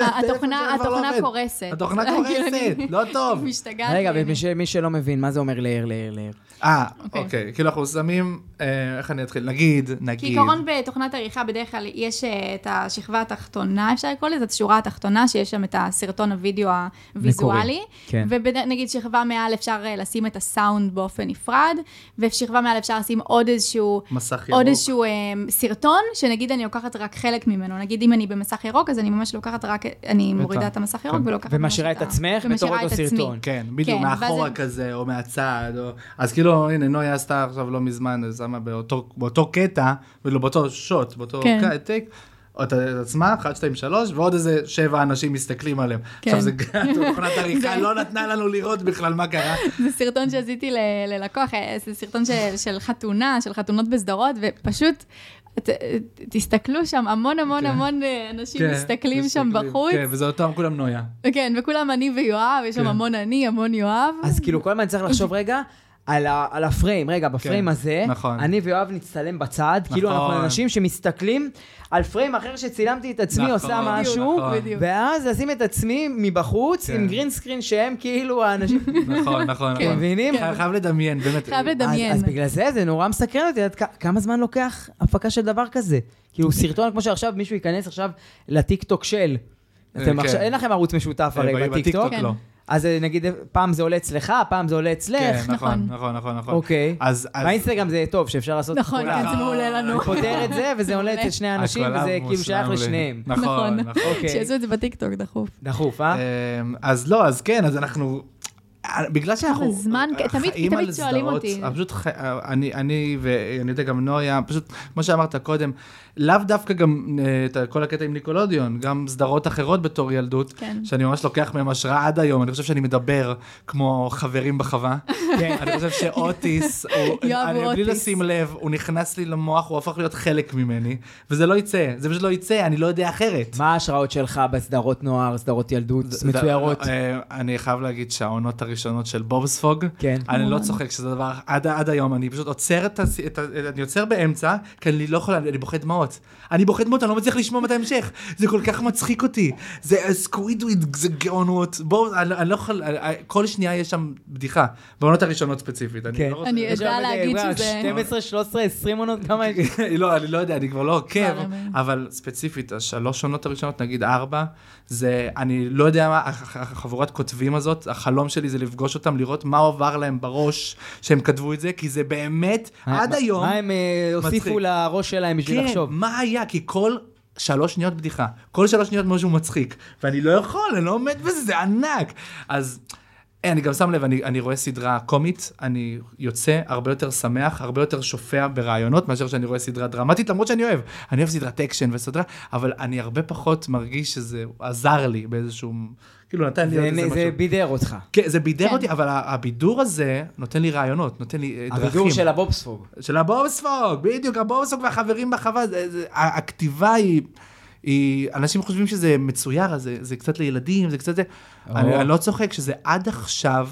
התוכנה עובד. קורסת. התוכנה כאילו, קורסת, לא טוב. משתגעת. רגע. ומי ש- מי שלא מבין, מה זה אומר layer, layer, layer? אה, אוקיי. אוקיי, כאילו אנחנו שמים, אה, איך אני אתחיל? נגיד, נגיד. כעיקרון בתוכנת עריכה בדרך כלל יש אה, את השכבה התחתונה, אפשר לקרוא לזה, את השורה התחתונה, שיש שם את הסרטון הוידאו הוויזואלי. כן. ונגיד שכבה מעל אפשר אה, לשים את הסאונד באופן נפרד, ושכבה מעל אפשר לשים עוד איזשהו... מסך עוד ירוק. איזשהו אה, סרטון, שנגיד אני לוקחת רק חלק ממנו. נגיד אם אני במסך ירוק, אז אני ממש לוקחת רק, אני מורידה את המסך ירוק כן. ולוקחת... ממש ומשאירה את עצמך בתור אותו. סרטון. כן, בדיוק, כן, מאחורה כזה, או מהצד, או... אז כאילו, הנה, נויה עשתה עכשיו לא מזמן, אז שמה באותו, באותו קטע, באותו שוט, באותו כן. טייק, או את עצמה, 1, 2, 3, ועוד איזה שבע אנשים מסתכלים עליהם. כן. עכשיו, זה תוכנת עריכה לא נתנה לנו לראות בכלל מה קרה. זה סרטון שעשיתי ל- ללקוח, אה, זה סרטון של חתונה, של חתונות בסדרות, ופשוט, ת, תסתכלו שם, המון המון כן. המון אה, אנשים כן, מסתכלים שם בחוץ. כן, וזה אותם כולם נויה. כן, וכולם אני ויואב, יש שם כן. המון אני, המון יואב. אז כאילו כל הזמן צריך לחשוב רגע על, ה, על הפריים, רגע, בפריים כן, הזה, נכון. אני ויואב נצטלם בצד, כאילו אנחנו נכון. אנשים שמסתכלים על פריים אחר שצילמתי את עצמי נכון, עושה בדיוק, משהו, נכון. ואז לשים את עצמי מבחוץ כן. עם גרין סקרין שהם כאילו האנשים, נכון, נכון, אתם נכון. מבינים? חייב- חייב לדמיין, באמת. חייב לדמיין. אז, אז בגלל זה זה נורא מסקרן אותי, עד כמה זמן לוקח הפקה של דבר כזה? כאילו סרטון כמו שעכשיו מישהו ייכנס עכשיו לטיקטוק של. אה, אתם כן. עכשיו, אין לכם ערוץ משותף הרי אה, בטיקטוק. כן. לא. אז אה, נגיד פעם זה עולה אצלך, פעם זה עולה אצלך. כן, נכון, נכון. נכון, נכון, נכון. אוקיי. אז... באינסטגרם זה טוב, שאפשר לעשות נכון. כן, זה מעולה לנו. אני פותר את זה, וזה עולה. אצל שני אנשים, וזה כאילו שייך. לשניהם. נכון, נכון. נכון. אוקיי. שיעשו את זה בטיקטוק, דחוף. דחוף, אה? אמ, אז לא, אז כן, אז אנחנו... בגלל שאנחנו זמן, תמיד- חיים תמיד על שואלים סדרות, אותי. פשוט ח... אני, אני ואני יודע גם נויה, פשוט, כמו שאמרת קודם, לאו דווקא גם אה, את כל הקטע עם ניקולודיון, גם סדרות אחרות בתור ילדות, כן. שאני ממש לוקח מהם השראה עד היום, אני חושב שאני מדבר כמו חברים בחווה. כן. אני חושב שאוטיס, הוא, אני, הוא בלי אוטיס. לשים לב, הוא נכנס לי למוח, הוא הפך להיות חלק ממני, וזה לא יצא, זה פשוט לא יצא, אני לא יודע אחרת. מה ההשראות שלך בסדרות נוער, סדרות ילדות מצוירות? אה, אני חייב להגיד שהעונות הראשונות של בובספוג, כן. אני לא. צוחק שזה דבר, עד, עד היום, אני פשוט עוצר את ה... את ה אני עוצר באמצע, כי אני לא יכול, אני בוכה דמעות. אני בוכה דמעות, אני לא מצליח לשמוע את ההמשך. זה כל כך מצחיק אותי. זה סקווידוויד, זה גאונות. בואו, אני, אני לא יכול, אני- כל שנייה יש שם בדיחה. בעונות הראשונות ספציפית. אני כן. לא רוצה... אני להגיד אה, שזה- 12, 13, 20 עונות, כמה יש? לא, אני לא יודע, אני כבר לא עוקב, כבר, אבל- אבל ספציפית, השלוש עונות הראשונות, נגיד ארבע, זה, אני לא יודע מה, הח- הח- החבורת כותבים הזאת, החלום שלי זה לפגוש אותם, לראות מה עבר להם בראש שהם כתבו את זה, כי זה באמת, עד היום, מה הם אה, הוסיפו. לראש שלהם בשביל כן, לחשוב? מה היה? כי כל שלוש שניות בדיחה, כל שלוש שניות משהו מצחיק, ואני לא יכול, אני לא עומד בזה, זה ענק. אז... אה, אני גם שם לב, אני, אני רואה סדרה קומית, אני יוצא הרבה יותר שמח, הרבה יותר שופע ברעיונות, מאשר שאני רואה סדרה דרמטית, למרות שאני אוהב. אני אוהב סדרת אקשן וסדרה, אבל אני הרבה פחות מרגיש שזה עזר לי באיזשהו, כאילו נתן לי עוד זה- איזה משהו. זה בידר אותך. כן, זה בידר כן. אותי, אבל הבידור הזה נותן לי רעיונות, נותן לי אה, דרכים. הבידור של הבובספוג. של הבובספוג, בדיוק, הבובספוג והחברים בחווה, זה, זה, הכתיבה היא, היא, אנשים חושבים שזה מצויר, אז זה, זה קצת לילדים, זה קצת זה, או. אני, אני לא צוחק שזה עד עכשיו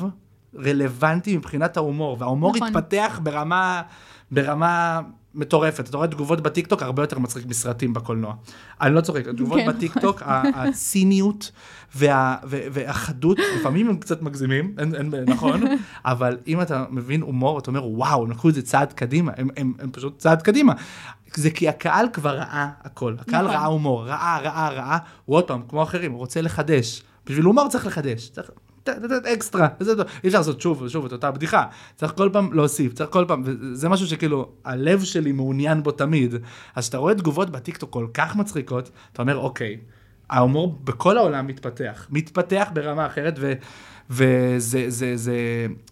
רלוונטי מבחינת ההומור, וההומור נכון. התפתח ברמה, ברמה מטורפת. אתה רואה תגובות בטיקטוק הרבה יותר מצחיק מסרטים בקולנוע. אני לא צוחק, התגובות כן. בטיקטוק, הציניות וה, והחדות, לפעמים הם קצת מגזימים, אין, אין, נכון, אבל אם אתה מבין הומור, אתה אומר, וואו, הם לקחו את זה צעד קדימה, הם, הם, הם פשוט צעד קדימה. זה כי הקהל כבר ראה הכל, הקהל נכון. ראה הומור, ראה, ראה, ראה, הוא עוד פעם, כמו אחרים, הוא רוצה לחדש. בשביל הומור צריך לחדש. צריך לתת אקסטרה, וזה טוב. אי אפשר לעשות שוב ושוב את אותה בדיחה. צריך כל פעם להוסיף, צריך כל פעם, וזה משהו שכאילו, הלב שלי מעוניין בו תמיד. אז כשאתה רואה תגובות בטיקטוק כל כך מצחיקות, אתה אומר, אוקיי, ההומור בכל העולם מתפתח. מתפתח ברמה אחרת, ו... וזה זה, זה,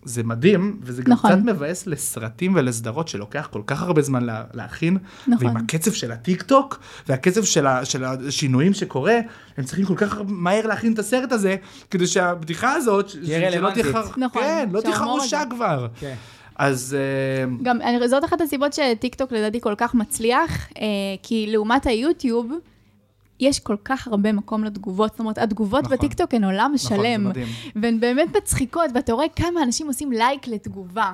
זה מדהים, וזה גם נכון. קצת מבאס לסרטים ולסדרות שלוקח כל כך הרבה זמן לה, להכין, נכון. ועם הקצב של הטיק טוק, והקצב של, ה, של השינויים שקורה, הם צריכים כל כך מהר להכין את הסרט הזה, כדי שהבדיחה הזאת, תהיה שלא רלוונטית. נכון, כן, לא תהיה שההומור חרושה הזה. כבר. כן. אז אה, גם, אני- זאת אחת הסיבות שטיקטוק לדעתי כל כך מצליח, אה, כי לעומת היוטיוב, יש כל כך הרבה מקום לתגובות. זאת אומרת, התגובות נכון. בטיקטוק הן עולם נכון, זה שלם. מדהים. והן באמת מצחיקות, ואתה רואה כמה אנשים עושים לייק לתגובה.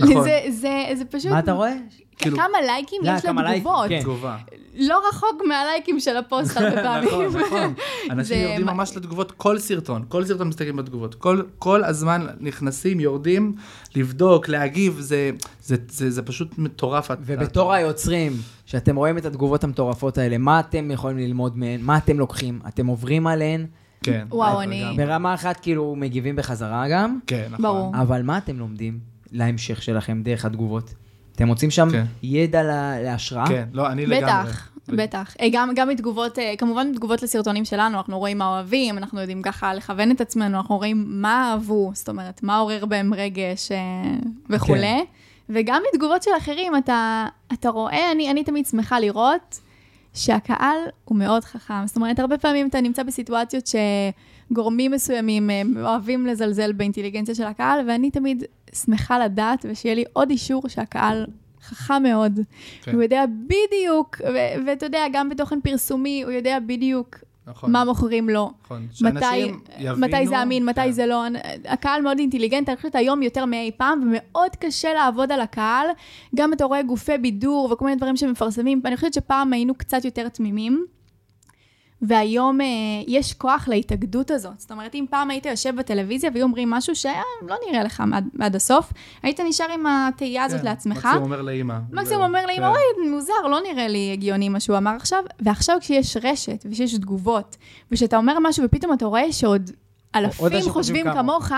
נכון. זה, זה, זה פשוט... מה אתה רואה? כאילו- כמה לייקים יש לתגובות. כן. תגובה. לא רחוק מהלייקים של הפוסט הרבה פעמים. נכון, נכון. אנשים יורדים ממש לתגובות, כל סרטון, כל סרטון מסתכלים בתגובות. כל, כל הזמן נכנסים, יורדים, לבדוק, להגיב, זה, זה, זה, זה פשוט מטורף. ובתור היוצרים, שאתם רואים את התגובות המטורפות האלה, מה אתם יכולים ללמוד מהן? מה אתם לוקחים? אתם עוברים עליהן? כן. וואו, אני-. ברמה אחת כאילו מגיבים בחזרה גם, כן, נכון. ברור. אבל מה אתם לומדים להמשך שלכם דרך התגובות? אתם מוצאים שם כן. ידע לה- להשראה? כן, לא, אני לגמרי. בטח, בטח. אה, גם, גם מתגובות, אה, כמובן מתגובות לסרטונים שלנו, אנחנו רואים מה אוהבים, אנחנו יודעים ככה לכוון את עצמנו, אנחנו רואים מה אהבו, זאת אומרת, מה עורר בהם רגש אה, וכולי. כן. וגם מתגובות של אחרים, אתה, אתה רואה, אני, אני תמיד שמחה לראות שהקהל הוא מאוד חכם. זאת אומרת, הרבה פעמים אתה נמצא בסיטואציות שגורמים מסוימים אה, אוהבים לזלזל באינטליגנציה של הקהל, ואני תמיד שמחה לדעת ושיהיה לי עוד אישור שהקהל חכם מאוד. כן. הוא יודע בדיוק, ואתה יודע, גם בתוכן פרסומי, הוא יודע בדיוק נכון, מה מוכרים לו. נכון. מתי, יבינו- מתי זה אמין, מתי כן. זה לא. הקהל מאוד אינטליגנט, אני חושבת היום יותר מאי פעם, ומאוד קשה לעבוד על הקהל. גם אתה רואה גופי בידור וכל מיני דברים שמפרסמים, ואני חושבת שפעם היינו קצת יותר תמימים. והיום אה, יש כוח להתאגדות הזאת. זאת אומרת, אם פעם היית יושב בטלוויזיה והיו אומרים משהו שלא נראה לך עד, עד הסוף, היית נשאר עם התהייה הזאת כן, לעצמך. מקסימום אומר לאימא. מקסימום אומר לאמא, כן. וואי, מוזר, לא נראה לי הגיוני מה שהוא אמר עכשיו. ועכשיו כשיש רשת ושיש תגובות, וכשאתה אומר משהו ופתאום אתה רואה שעוד אלפים חושבים כמוך,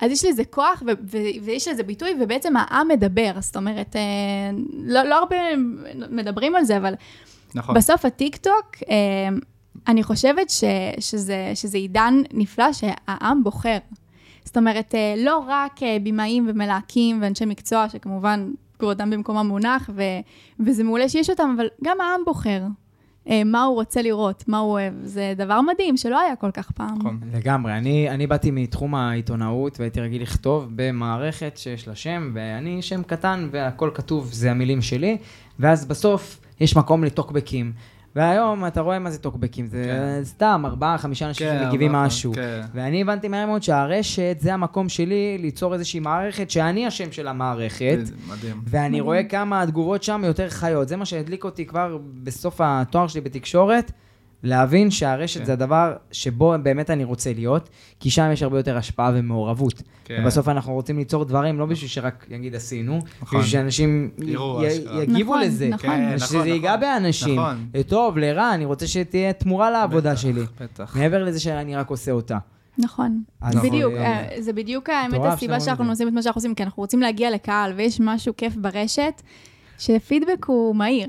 אז יש לזה כוח ו- ו- ויש לזה ביטוי, ובעצם העם מדבר. זאת אומרת, אה, לא, לא הרבה מדברים על זה, אבל נכון. בסוף הטיקטוק, אה, אני חושבת ש, שזה, שזה עידן נפלא שהעם בוחר. זאת אומרת, אה, לא רק אה, במאים ומלהקים ואנשי מקצוע, שכמובן כבודם במקומם מונח, ו, וזה מעולה שיש אותם, אבל גם העם בוחר אה, מה הוא רוצה לראות, מה הוא אוהב. זה דבר מדהים שלא היה כל כך פעם. נכון. לגמרי. אני, אני באתי מתחום העיתונאות והייתי רגיל לכתוב במערכת שיש לה שם, ואני שם קטן והכל כתוב, זה המילים שלי, ואז בסוף יש מקום לטוקבקים. והיום אתה רואה מה זה טוקבקים, זה כן. סתם ארבעה, חמישה אנשים כן, שמגיבים משהו. כן. ואני הבנתי מהר מאוד שהרשת זה המקום שלי ליצור איזושהי מערכת שאני השם של המערכת. מדהים. ואני מדהים. רואה כמה התגובות שם יותר חיות. זה מה שהדליק אותי כבר בסוף התואר שלי בתקשורת, להבין שהרשת כן. זה הדבר שבו באמת אני רוצה להיות, כי שם יש הרבה יותר השפעה ומעורבות. כן. ובסוף אנחנו רוצים ליצור דברים, לא בשביל שרק יגיד עשינו, נכון. בשביל שאנשים יראו י-. יגיבו נכון, לזה. נכון. כן, שזה נכון, ייגע נכון. באנשים. נכון. לטוב, לרע, אני רוצה שתהיה תמורה לעבודה בטח, שלי. בטח. מעבר לזה שאני רק עושה אותה. נכון. אז, בדיוק, אה, אה, זה בדיוק האמת הסיבה שאנחנו עושים את מה שאנחנו עושים, כי אנחנו רוצים להגיע לקהל, ויש משהו כיף ברשת, שפידבק הוא מהיר.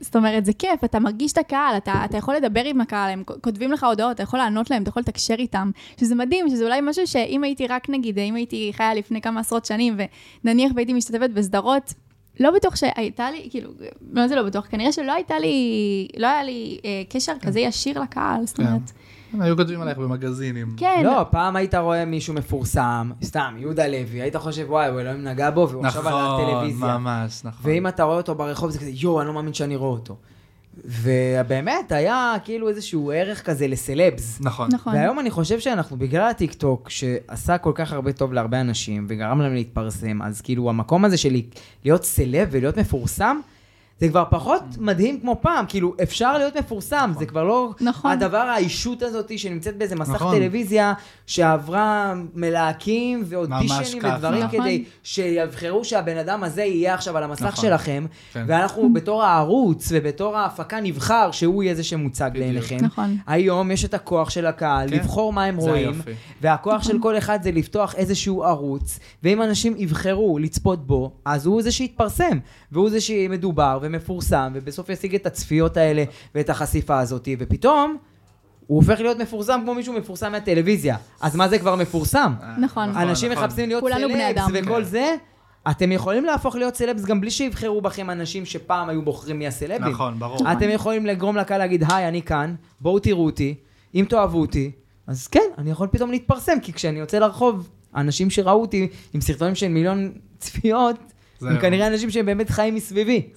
זאת- אומרת, זה כיף, אתה מרגיש את הקהל, אתה, אתה יכול לדבר עם הקהל, הם כותבים לך הודעות, אתה יכול לענות להם, אתה יכול לתקשר איתם, שזה מדהים, שזה אולי משהו שאם הייתי רק, נגיד, אם הייתי חיה לפני כמה עשרות שנים, ונניח והייתי משתתפת בסדרות, לא בטוח שהייתה לי, כאילו, מה זה לא בטוח? כנראה שלא הייתה לי, לא היה לי אה, קשר כזה ישיר לקהל, זאת כן. אומרת, כן, היו כותבים עלייך במגזינים. כן, לא, פעם היית רואה מישהו מפורסם, סתם, יהודה לוי, היית חושב, וואי, הוא אלוהים נגע בו, והוא עכשיו על נכון, הטלוויזיה. ממש, נכון. ואם אתה רואה אותו ברחוב, זה כזה, יואו, אני לא מאמין שאני רואה אותו. ובאמת, היה כאילו איזשהו ערך כזה לסלבס. נכון. נכון. והיום אני חושב שאנחנו, בגלל הטיקטוק, שעשה כל כך הרבה טוב להרבה אנשים, וגרם להם להתפרסם, אז כאילו המקום הזה של להיות סלב ולהיות מפורסם, זה כבר פחות מדהים כמו פעם, כאילו, אפשר להיות מפורסם, זה כבר לא... נכון. הדבר, האישות הזאת שנמצאת באיזה מסך נכון. טלוויזיה, שעברה מלהקים ואודישנים. ודברים נכון. כדי שיבחרו שהבן אדם הזה יהיה עכשיו על המסך נכון. שלכם, כן. ואנחנו בתור הערוץ ובתור ההפקה נבחר שהוא יהיה זה שמוצג. לעיניכם. נכון. היום יש את הכוח של הקהל, כן. לבחור מה הם רואים, היופי. והכוח של כל אחד זה לפתוח איזשהו ערוץ, ואם אנשים יבחרו לצפות בו, אז הוא זה שיתפרסם, והוא זה שמדובר ומפורסם, ובסוף ישיג את הצפיות האלה ואת החשיפה הזאת, ופתאום הוא הופך להיות מפורסם כמו מישהו מפורסם מהטלוויזיה. אז מה זה כבר מפורסם? נכון. אנשים נכון. מחפשים להיות סלבס אדם. וכל כן. זה. אתם יכולים להפוך להיות סלבס גם בלי שיבחרו בכם אנשים שפעם היו בוחרים מי הסלבים. נכון, ברור. אתם יכולים לגרום לקהל להגיד, היי, אני כאן, בואו תראו אותי, אם תאהבו אותי, אז כן, אני יכול פתאום להתפרסם, כי כשאני יוצא לרחוב, אנשים שראו אותי עם סרטונים של מיליון צפיות, הם. כנראה אנשים שהם באמת חיים מסביבי.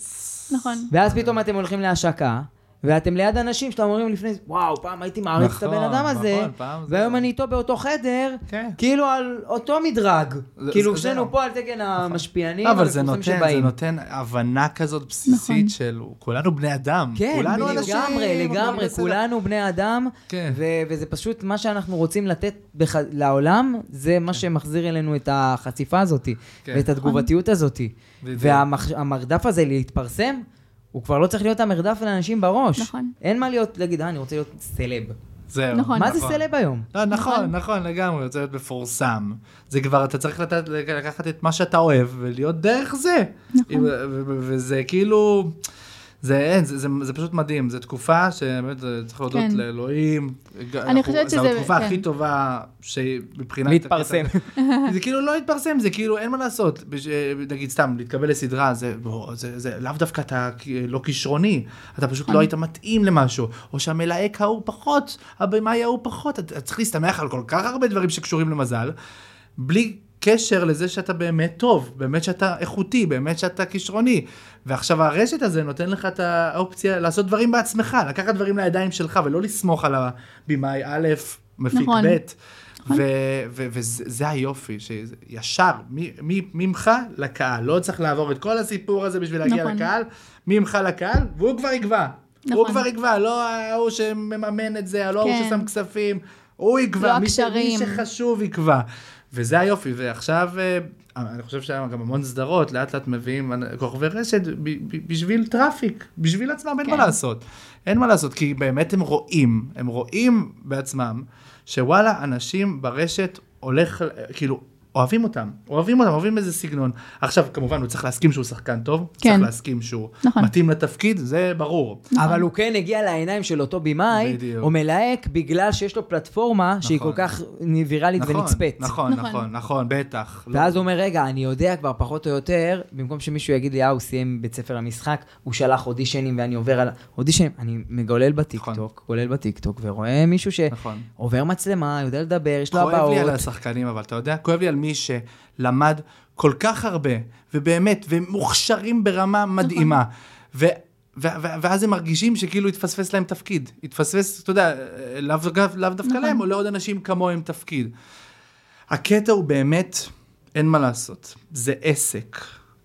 נכון. ואז פתאום אתם הולכים להשקה, ואתם ליד אנשים שאתם אומרים לפני, וואו, פעם הייתי מעריץ את נכון, הבן אדם הזה, נכון, פעם זה- והיום אני איתו באותו חדר, כן. כאילו על אותו מדרג. זה- כאילו זה- שנינו זהו. פה על תקן המשפיענים אבל זה נותן, זה שבאים. נותן הבנה כזאת בסיסית נכון. של כולנו בני אדם. כן, כולנו אנשים. לגמרי, לגמרי. כולנו בני אדם, כן. ו- וזה פשוט מה שאנחנו רוצים לתת בח- לעולם, זה מה שמחזיר אלינו את החשיפה הזאת, כן. ואת התגובתיות הזאת. בדיוק. והמרדף הזה להתפרסם, הוא כבר לא צריך להיות המרדף לאנשים בראש. נכון. אין מה להיות, להגיד, אה, אני רוצה להיות סלב. זהו. נכון. מה זה סלב היום? לא, נכון, נכון. נכון, לגמרי, רוצה להיות מפורסם. זה כבר, אתה צריך לתת, לקחת את מה שאתה אוהב ולהיות דרך זה. נכון. וזה כאילו, זה אין, זה, זה, זה פשוט מדהים, זו תקופה שבאמת אה, צריך להודות כן. לאלוהים. אני חושבת זו שזה- התקופה כן. הכי טובה שמבחינת... להתפרסם. זה כאילו לא להתפרסם, זה כאילו אין מה לעשות. בש- נגיד סתם, להתקבל לסדרה, זה, בוא, זה, זה לאו דווקא אתה לא כישרוני, אתה פשוט לא היית מתאים למשהו, או שהמלהק ההוא פחות, הבמאי ההוא פחות, אתה צריך להסתמך על כל כך הרבה דברים שקשורים למזל, בלי קשר לזה שאתה באמת טוב, באמת שאתה איכותי, באמת שאתה כישרוני. ועכשיו הרשת הזה נותן לך את האופציה לעשות דברים בעצמך, לקחת דברים לידיים שלך ולא לסמוך על הבמאי א', מפיק נכון. ב'. ו- וזה היופי, שישר, ממך לקהל, לא צריך לעבור את כל הסיפור הזה בשביל להגיע נכון. לקהל, ממך לקהל, והוא כבר יקבע. הוא נכון. כבר יקבע, לא ההוא שמממן את זה, לא ההוא כן. ששם כספים, הוא יקבע, לא מי, מי. שחשוב יקבע. וזה היופי, ועכשיו, אה, אני חושב שהיה גם המון סדרות, לאט לאט מביאים כוכבי רשת בשביל traffic, בשביל עצמם, אין מה כן. לעשות. אין מה לעשות, כי באמת הם רואים, הם רואים בעצמם, שוואלה, אנשים ברשת הולך, כאילו, אוהבים אותם, אוהבים אותם, אוהבים איזה סגנון. עכשיו, כמובן, הוא צריך להסכים שהוא שחקן טוב, כן. צריך להסכים שהוא נכון. מתאים לתפקיד, זה ברור. אבל הוא כן הגיע לעיניים של אותו במאי. או מלהק, בגלל שיש לו פלטפורמה שהיא כל נכון. כך ויראלית נכון, ונצפית. נכון, נכון. נכון, נכון, בטח. לא- ואז הוא אומר, רגע, אני יודע כבר פחות או יותר, במקום שמישהו יגיד לי, אה, הוא סיים בית ספר למשחק, הוא שלח אודישנים ואני עובר על אודישנים, אני מגולל בטיקטוק, גולל בטיקטוק, ורואה מישהו נכון. שעובר מצלמה, יודע לדבר, יש לו כואב לי על הבעות. השחקנים, אבל אתה יודע, כואב לי על מי שלמד כל כך הרבה, ובאמת, והם מוכשרים ברמה מדהימה. ו- ו- ו- ואז הם מרגישים שכאילו התפספס להם תפקיד. התפספס, אתה יודע, לאו לאו דווקא נכון. להם, או לעוד אנשים כמוהם תפקיד. הקטע הוא באמת, אין מה לעשות, זה עסק.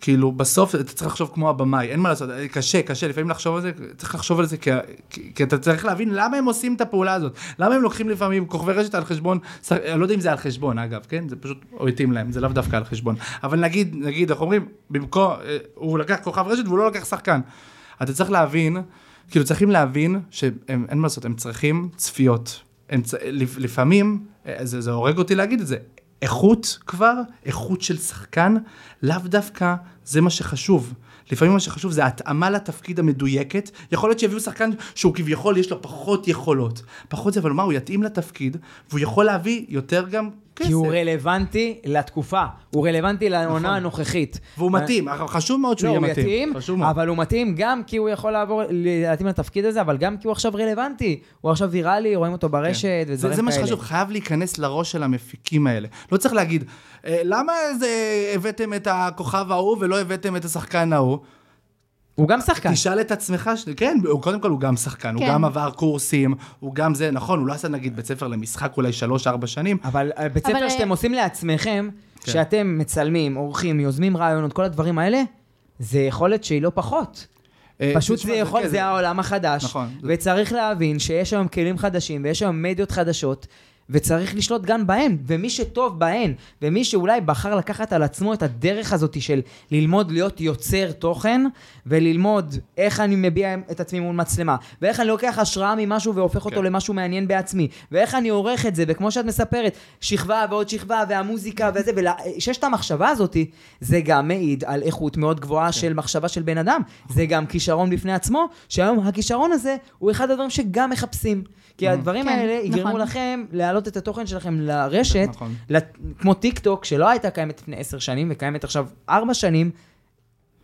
כאילו, בסוף אתה צריך לחשוב כמו הבמאי, אין מה לעשות, קשה, קשה, לפעמים לחשוב על זה, צריך לחשוב על זה, כי, כי, כי אתה צריך להבין למה הם עושים את הפעולה הזאת. למה הם לוקחים לפעמים כוכבי רשת על חשבון, אני לא יודע אם זה על חשבון, אגב, כן? זה פשוט התאים להם, זה לאו דווקא על חשבון. אבל נגיד, נגיד, איך אומרים, במקום, אה, הוא לקח כוכב רשת והוא לא לקח שחקן. אתה צריך להבין, כאילו צריכים להבין שהם, אין מה לעשות, הם צריכים צפיות. הם, לפעמים, אה, זה, זה הורג אותי להגיד את זה, איכות כבר, איכות של שחקן, לאו דווקא זה מה שחשוב. לפעמים מה שחשוב זה התאמה לתפקיד המדויקת. יכול להיות שיביאו שחקן שהוא כביכול יש לו פחות יכולות. פחות זה, אבל מה, הוא יתאים לתפקיד, והוא יכול להביא יותר גם כסף. כי הוא רלוונטי לתקופה, הוא רלוונטי נכון. לעונה הנוכחית. והוא מתאים, חשוב מאוד שהוא לא, יהיה הוא מתאים. חשוב מאוד. אבל הוא מתאים גם כי הוא יכול לעבור, להתאים לתפקיד הזה, אבל גם כי הוא עכשיו רלוונטי. הוא עכשיו ויראלי, רואים אותו ברשת כן. ודברים זה, כאלה. זה מה שחשוב, חייב להיכנס לראש של המפיקים האלה. לא צריך להגיד, "אה, למה זה הבאתם את הכוכב ההוא ולא הבאתם את השחקן ההוא? הוא גם שחקן. תשאל את עצמך, ש... כן, הוא, קודם כל הוא גם שחקן, הוא כן. גם עבר קורסים, הוא גם זה, נכון, הוא לא עשה נגיד בית ספר למשחק אולי שלוש-ארבע שנים. אבל אה, בית אבל, ספר אה, שאתם עושים לעצמכם, כן. שאתם מצלמים, עורכים, יוזמים רעיונות, כל הדברים האלה, זה יכולת שהיא לא פחות. אה, פשוט זה יכול, כן, זה העולם החדש. נכון. וצריך להבין שיש היום כלים חדשים, ויש היום מדיות חדשות, וצריך לשלוט גם בהן. ומי שטוב בהן, ומי שאולי בחר לקחת על עצמו את הדרך הזאת של ללמוד להיות יוצר תוכן, וללמוד איך אני מביע את עצמי מול מצלמה, ואיך אני לוקח השראה ממשהו והופך אותו כן. למשהו מעניין בעצמי, ואיך אני עורך את זה, וכמו שאת מספרת, שכבה ועוד שכבה, והמוזיקה וזה, ושיש את המחשבה הזאת, זה גם מעיד על איכות מאוד גבוהה של מחשבה של בן אדם. זה גם כישרון בפני עצמו, שהיום הכישרון הזה הוא אחד הדברים שגם מחפשים. כי הדברים כן, האלה יגרמו נכון. לכם להעלות את התוכן שלכם לרשת, נכון. לת- כמו טיק טוק, שלא הייתה קיימת לפני עשר שנים, וקיימת עכשיו ארבע שנים,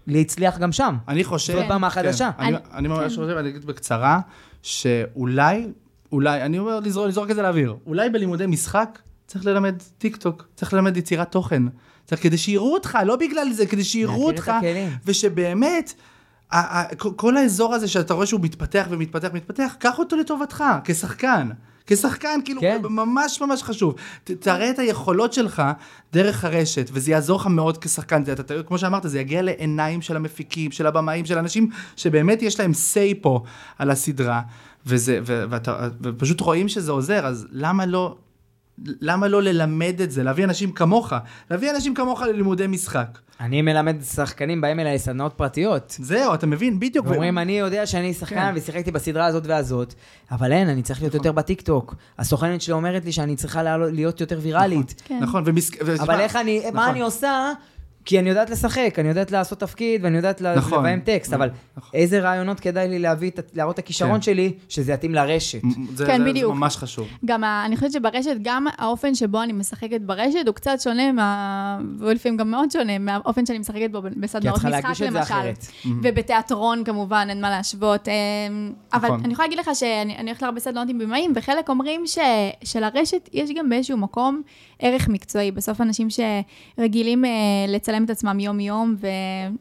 להצליח גם שם. אני חושב... זאת במה חדשה. כן, אני, אני- אני ממש כן. חושב, אני אגיד בקצרה, שאולי, אולי, אני אומר לזרוק, לזרוק את זה לאוויר, אולי בלימודי משחק צריך ללמד טיק טוק, צריך ללמד יצירת תוכן. צריך כדי שיראו אותך, לא בגלל זה, כדי שיראו אותך. ושבאמת, כל האזור הזה שאתה רואה שהוא מתפתח ומתפתח ומתפתח, קח אותו לטובתך, כשחקן. כשחקן, כאילו, כן. ממש ממש חשוב. ת, תראה את היכולות שלך דרך הרשת, וזה יעזור לך מאוד כשחקן. אתה, אתה, כמו שאמרת, זה יגיע לעיניים של המפיקים, של הבמאים, של אנשים שבאמת יש להם say פה על הסדרה, וזה, ו, ואתה, ופשוט רואים שזה עוזר, אז למה לא... למה לא ללמד את זה? להביא אנשים כמוך, להביא אנשים כמוך ללימודי משחק. אני מלמד שחקנים, באים אליי סדנאות פרטיות. זהו, אתה מבין? בדיוק. ואומרים, אני יודע שאני שחקן כן. ושיחקתי בסדרה הזאת והזאת, אבל אין, אני צריך להיות יותר בטיקטוק. הסוכנת שלי אומרת לי שאני צריכה להיות יותר ויראלית. כן. נכון, ומס... אבל איך אני, מה נכון. אני עושה? כי אני יודעת לשחק, אני יודעת לעשות תפקיד, ואני יודעת נכון. לביים טקסט, אבל נכון. איזה רעיונות כדאי לי להביא, להראות את הכישרון כן. שלי, שזה יתאים לרשת. זה, כן, זה, בדיוק. זה ממש חשוב. גם ה, אני חושבת שברשת, גם האופן שבו אני משחקת ברשת הוא קצת שונה, מה, ולפעמים גם מאוד שונה, מהאופן שאני משחקת בו כי את בסדנאות צריכה משחק להגיש את זה למשל. אחרת. ובתיאטרון כמובן, אין מה להשוות. אמ, אבל נכון. אני יכולה להגיד לך שאני אני הולכת להרבה סדנאות עם במאים, וחלק אומרים ש, שלרשת יש גם באיזשהו מקום ערך מקצועי. בסוף אנשים שרגילים אה, לצלם את עצמם יום-יום ו,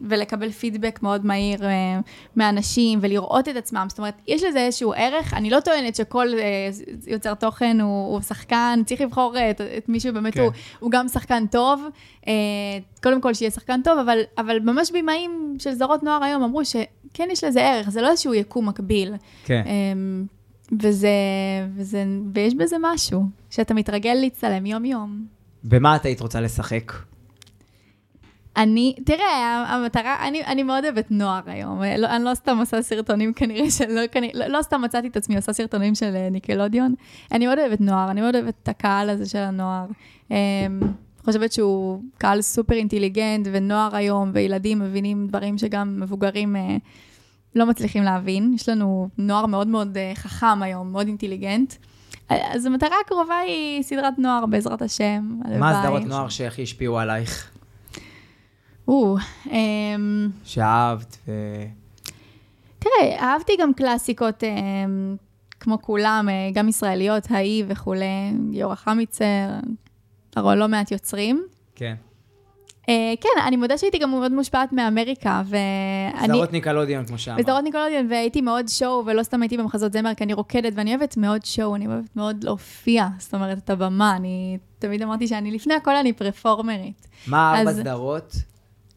ולקבל פידבק מאוד מהיר אה, מאנשים ולראות את עצמם. זאת אומרת, יש לזה איזשהו ערך. אני לא טוענת שכל אה, יוצר תוכן הוא, הוא שחקן, צריך לבחור את, את מי שבאמת כן. הוא, הוא גם שחקן טוב. אה, קודם כל שיהיה שחקן טוב, אבל, אבל ממש במאים של זרות נוער היום אמרו שכן יש לזה ערך, זה לא איזשהו יקום מקביל. כן. וזה, וזה, ויש בזה משהו, שאתה מתרגל להצטלם יום-יום. במה את היית רוצה לשחק? אני, תראה, המטרה, אני, אני מאוד אוהבת נוער היום. לא, אני לא סתם עושה סרטונים כנראה שלא, כנראה, לא, לא סתם מצאתי את עצמי עושה סרטונים של אה, ניקלודיון. אני מאוד אוהבת נוער, אני מאוד אוהבת את הקהל הזה של הנוער. אמ, חושבת שהוא קהל סופר אינטליגנט, ונוער היום, וילדים מבינים דברים שגם מבוגרים אה, לא מצליחים להבין. יש לנו נוער מאוד מאוד אה, חכם היום, מאוד אינטליגנט. אז המטרה הקרובה היא סדרת נוער, בעזרת השם. מה. הסדרות נוער שהכי השפיעו עלייך? או, אמ, שאהבת ו... תראה, אהבתי גם קלאסיקות, אה, כמו כולם, אה, גם ישראליות, האי וכולי, גיורא חמיצר, רואה לא מעט יוצרים. כן. אה, כן, אני מודה שהייתי גם מאוד מושפעת מאמריקה, ואני... סדרות ניקלודיון, כמו שאמרת. בסדרות ניקולודיון, והייתי מאוד show, ולא סתם הייתי במחזות זמר, כי אני רוקדת, ואני אוהבת מאוד show, אני אוהבת מאוד להופיע, זאת אומרת, את הבמה, אני תמיד אמרתי שאני, לפני הכל אני פרפורמרית. מה ארבע אז- סדרות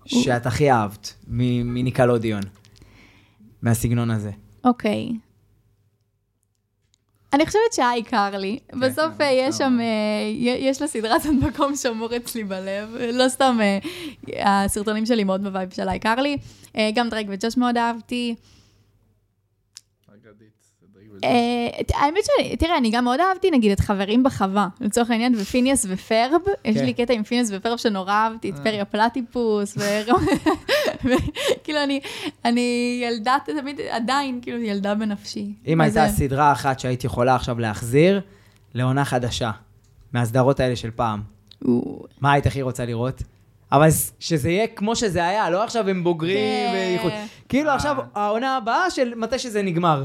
שאת הכי אהבת מניקלודיון? מהסגנון הזה. אוקיי. אני חושבת ש iCarly. בסוף כן, אה, יש שם, נכון. אה, יש לסדרה הזאת מקום שמור אצלי בלב. לא סתם, אה, הסרטונים שלי מאוד ב vibe של iCarly. אה, גם דרייק וג'וש מאוד אהבתי. אה, האמת שאני, תראה, אני גם מאוד אהבתי, נגיד, את חברים בחווה, לצורך העניין, ופיניאס ופרב. יש כן. לי קטע עם פיניאס ופרב שנורא אהבתי, את פרי הפלטיפוס, וכאילו, אני, ילדה תמיד, עדיין, כאילו, ילדה בנפשי. אם הייתה אה, סדרה אחת שהיית יכולה עכשיו להחזיר לעונה חדשה, מהסדרות האלה של פעם, מה היית הכי רוצה לראות? אבל שזה יהיה כמו שזה היה, לא עכשיו הם בוגרים כן. ואיחוד. כאילו עכשיו העונה הבאה של מתי שזה נגמר.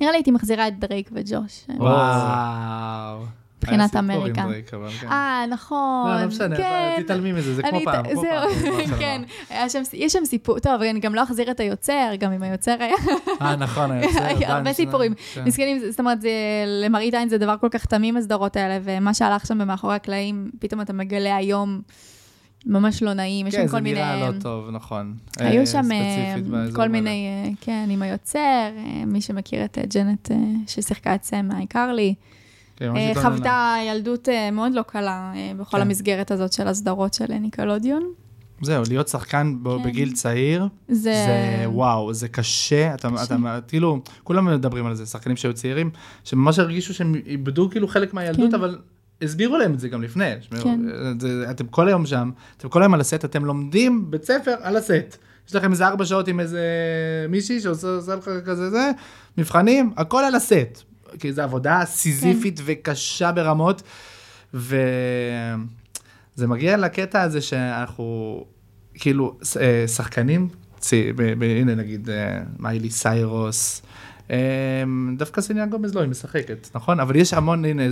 נראה לי הייתי מחזירה את דרייק וג'וש. וואו. מבחינת אמריקה. כן. אה, נכון. לא, לא משנה, כן. תתעלמי מזה, זה כמו פעם, כמו פעם. זהו. כן. יש שם סיפור, טוב, אני גם לא אחזיר את היוצר, גם אם היוצר היה... אה, נכון, היוצר. הרבה סיפורים. כן. מסכנים, זאת אומרת, זה- למראית עין זה דבר כל כך תמים, הסדרות האלה, ומה שהלך שם במאחורי הקלעים, פתאום אתה מגלה היום, ממש לא נעים, יש כן, שם זה כל מיני... נראה לא טוב, נכון. היו אה, שם אה, כל. מיני, אה, כן, עם היוצר, אה, מי שמכיר את אה, ג'נט אה, ששיחקה את סם כן, ממש אה, התלוננה. חוותה ילדות אה, מאוד לא קלה אה, בכל כן. המסגרת הזאת של הסדרות של אה, ניקלודיון. זהו, להיות שחקן כן. בגיל צעיר, זה... זה וואו, זה קשה, אתה, קשה. אתה, כאילו, כולם מדברים על זה, שחקנים שהיו צעירים, שממש הרגישו שהם איבדו כאילו חלק מהילדות, כן. אבל הסבירו להם את זה גם לפני. כן. זה, אתם כל היום שם, אתם כל היום על הסט, אתם לומדים בית ספר על הסט. יש לכם איזה ארבע שעות עם איזה מישהי שעושה עושה לך כזה זה, מבחנים, הכל על הסט. כי זו עבודה סיזיפית וקשה ברמות, וזה מגיע לקטע הזה שאנחנו, כאילו, אה, שחקנים, צי- ב- ב- הנה נגיד אה, מיילי סיירוס, אה, דווקא סיניה גומז לא, היא משחקת, נכון? אבל יש המון, הנה,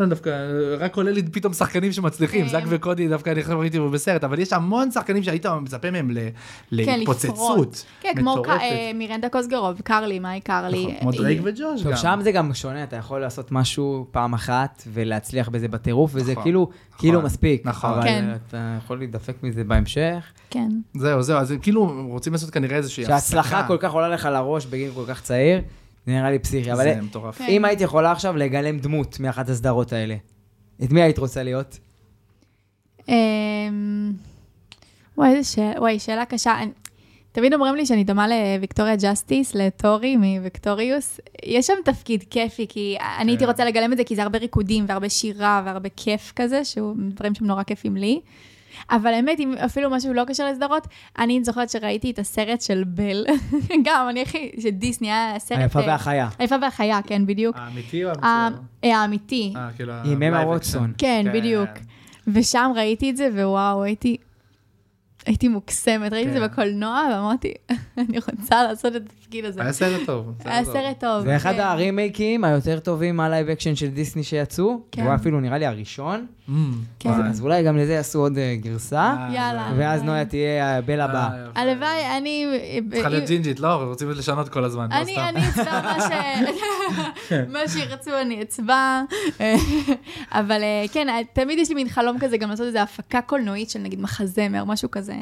לא דווקא, רק עולה לי פתאום שחקנים שמצליחים, כן. זאק וקודי דווקא אני עכשיו ראיתי בסרט, אבל יש המון שחקנים שהיית מצפה מהם ל- כן, להתפוצצות. כן, כמו אה, מירנדה קוסגרוב, קרלי, מאי קרלי. נכון, כמו אה, דרייק וג'וש טוב, גם. שם זה גם שונה, אתה יכול לעשות משהו פעם אחת ולהצליח בזה בטירוף, וזה נכון, כאילו, נכון, כאילו מספיק. נכון. אבל כן. אתה יכול להידפק מזה בהמשך. כן. זהו, זהו, אז כאילו רוצים לעשות כנראה איזושהי שההצלחה כל כך עולה לך לראש בגיל כל כך צעיר, זה נראה לי פסיכי. אבל זה מטורף. כן. אם היית יכולה עכשיו לגלם דמות מאחת הסדרות האלה, את מי היית רוצה להיות? אמ, וואי, איזה שאלה, וואי, שאלה קשה. אני- תמיד אומרים לי שאני דומה לוויקטוריה ג'סטיס, לטורי מוויקטוריוס. יש שם תפקיד כיפי, כי אני הייתי כן. רוצה לגלם את זה, כי זה הרבה ריקודים והרבה שירה והרבה כיף כזה, שהוא דברים שהם נורא כיפים לי. אבל האמת, אם אפילו משהו לא קשר לסדרות, אני זוכרת שראיתי את הסרט של בל, גם, אני הכי, שדיסני היה סרט... היפה אה, והחיה. היפה והחיה, כן, בדיוק. האמיתי או המצויר? אה, האמיתי. אה, כאילו, עם אמה ווטסון. action. כן, בדיוק. ושם ראיתי את זה, ווואו, הייתי... הייתי מוקסמת, ראיתי את זה כן. בקולנוע, ואמרתי, אני רוצה לעשות את התפקיד הזה. היה סרט טוב. היה סרט טוב. זה אחד כן. הרימייקים היותר טובים מה live action של דיסני שיצאו. כן. הוא אפילו נראה לי הראשון. Mm, כן. אז אולי גם לזה יעשו עוד אה, גרסה. אה, יאללה. ואז נויה תהיה הבל הבא. אה, יפה. הלוואי, אני... צריכה להיות ג'ינג'ית, לא, רוצים לשנות כל הזמן, לא אני, אצבע מה שירצו אני אצבע. אבל כן, תמיד יש לי מין חלום כזה גם לעשות איזו הפקה קולנועית של נגיד מחזמר, משהו כזה.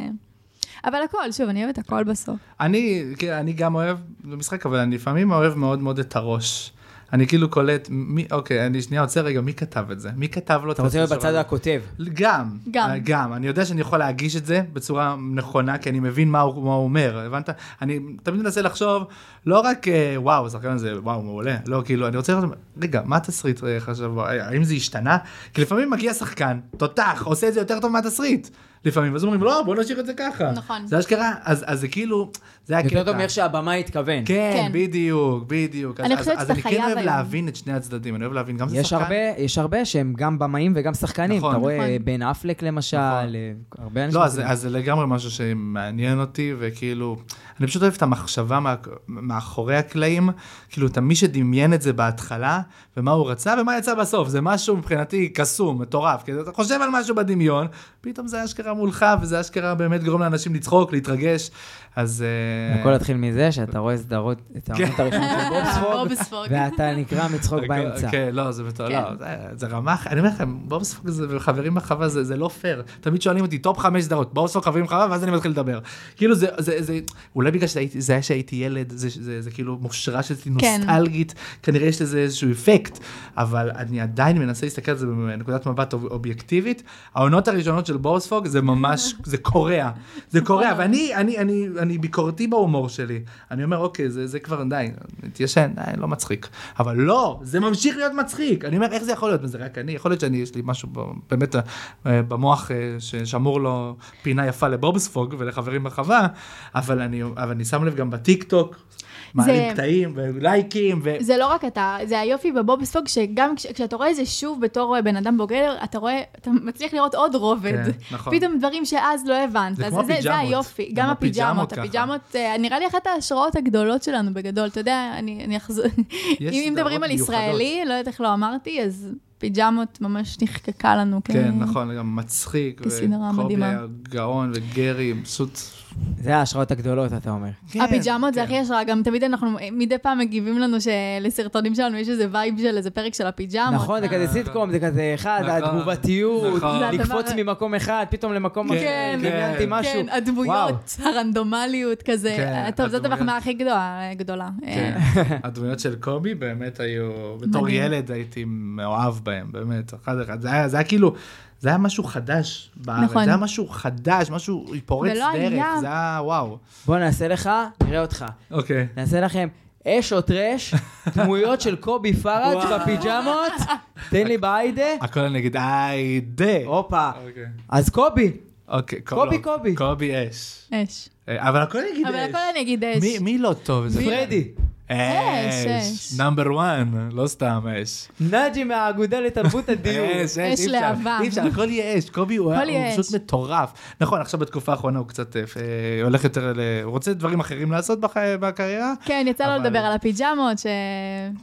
אבל הכל, שוב, אני אוהבת הכל בסוף. אני, כן, אני גם אוהב במשחק, אבל אני לפעמים אוהב מאוד מאוד את הראש. אני כאילו קולט, מי, אוקיי, אני שנייה עוצר רגע, מי כתב את זה? מי כתב לו את אתה רוצה להיות בצד? הכותב. גם, גם. אה, גם. אני יודע שאני יכול להגיש את זה בצורה נכונה, כי אני מבין מה הוא, מה הוא אומר, הבנת? אני תמיד מנסה לחשוב, לא רק, אה, וואו, השחקן הזה, וואו, מעולה. לא, כאילו, אני רוצה לראות, רגע, מה התסריט אה, חשב, האם זה השתנה? כי לפעמים מגיע שחקן, תותח, עושה את זה יותר טוב מהתסריט. לפעמים, אז אומרים, לא, בוא נשאיר את זה ככה. נכון. זה אשכרה, אז, אז זה כאילו, זה הקטע. יותר טוב מאיך שהבמאי התכוון. כן, כן. בדיוק, בדיוק. אני אז- חושבת אז שאתה אני כן חייב אוהב היום. להבין את שני הצדדים, אני אוהב להבין גם זה יש שחקן. הרבה, יש הרבה שהם גם במאים וגם שחקנים. נכון. אתה רואה נכון. בן אפלק למשל, נכון. אה, הרבה אנשים. לא, אז, כזה. אז זה לגמרי משהו שמעניין אותי, וכאילו, אני פשוט אוהב את המחשבה מה, מאחורי הקלעים, כאילו, אתה מי שדמיין את זה בהתחלה, ומה הוא רצה, ומה יצא בסוף, זה משהו מבחינתי קסום, מטורף, כי אתה חושב על משהו בדמיון, פתאום זה אשכרה מולך, וזה אשכרה באמת גורם לאנשים לצחוק, להתרגש, אז... אה, הכל התחיל מזה שאתה רואה סדרות, את העונות הראשונות של בובספוג. ואתה נקרא מצחוק באמצע. כן, לא, זה מטורף, כן. לא, זה- זה רמה. אני אומר לכם, בובספוג זה, וחברים בחווה, זה זה לא פייר. תמיד שואלים אותי, top חמש סדרות, בובספוג חברים בחווה, ואז אני מתחיל לדבר. כאילו זה, זה, זה, אולי בגלל שהייתי- זה היה שהייתי ילד, זה, זה, זה כאילו מושרש אצלי כן. נוסטלגית, כנראה יש לזה איזשהו אפקט, אבל אני עדיין מנסה להסתכל על זה בנקודת מבט אוב- אובייקטיבית. העונות הראשונות של בובספוג זה ממש, זה קורע, זה קורע, ואני אני, אני, אני ביקורתי בהומור שלי. אני אומר, אוקיי, זה, זה כבר, די, התיישן, די, לא מצחיק. אבל לא, זה ממשיך להיות מצחיק. אני אומר, איך זה יכול להיות? זה רק אני, יכול להיות שאני, יש לי משהו באמת אה, במוח אה, ששמור לו פינה יפה לבובספוג ולחברים בחווה, אבל אני, אבל אני שם לב גם בטיק טוק, מעלים קטעים ולייקים, ו... זה לא רק אתה, זה היופי בבובספוג, שגם כש, כשאתה רואה את זה שוב בתור אה, בן אדם בוגר, אתה רואה, אתה מצליח לראות עוד רובד. כן, נכון. פתאום דברים שאז לא הבנת. זה כמו זה, זה הפיג'מות. היופי. גם גם הפיג'מות הפיג'מות. הפיג'מות, אה, נראה לי אחת ההשראות הגדולות שלנו בגדול. אתה יודע, אני, אני אחזור... אם מדברים על ישראלי, לא יודעת איך לא אמרתי, אז פיג'מות ממש נחקקה לנו. כ- כן, נכון, גם מצחיק, כסדרה וקובי מדהימה. היה גאון, וגרי, פשוט זה ההשראות הגדולות, אתה אומר. כן, הפיג'מות זה כן. הכי השראה, גם תמיד אנחנו, מדי פעם מגיבים לנו שלסרטונים שלנו יש איזה vibe של איזה פרק של הפיג'מות. נכון, זה כזה סיטקום, זה כזה אחד, נכון. התגובתיות, נכון. זה לקפוץ הדבר- ממקום אחד, פתאום למקום אחר, כן, דמיינתי משהו. כן, הדמויות, הרנדומליות כזה. כן, טוב, זאת הדמויות. המחמאה הכי גדולה. גדולה. כן. הדמויות של קובי באמת היו, בתור. ילד הייתי מאוהב בהם, באמת, אחד אחד. זה היה, זה היה כאילו, זה היה משהו חדש בארץ, נכון. זה היה משהו חדש, משהו פורץ ולא דרך, היה- זה היה וואו. בוא נעשה לך, נראה אותך. אוקיי. נעשה לכם אש או טרש, דמויות של קובי פראג'. בפיג'מות, תן לי בעיידה. הכל אני אגיד, היידה. הופה. אוקיי. אז קובי, אוקיי, קובי, לא, קובי. קובי אש. אש. אה, אבל הכל אני אגיד אבל אש. הכל אני אגיד אש. מי- מי לא טוב? זה פרדי. אש, אש. נאמבר 1, לא סתם אש. נאג'י מהאגודה לתרבות הדיור. אש, אש, אש לאהבה. אי אפשר, הכל יהיה אש. קובי הוא פשוט. מטורף. נכון, עכשיו בתקופה האחרונה הוא קצת אה, הולך יותר ל... הוא רוצה דברים אחרים לעשות בקריירה. כן, יצא לו לדבר על הפיג'מות, ש...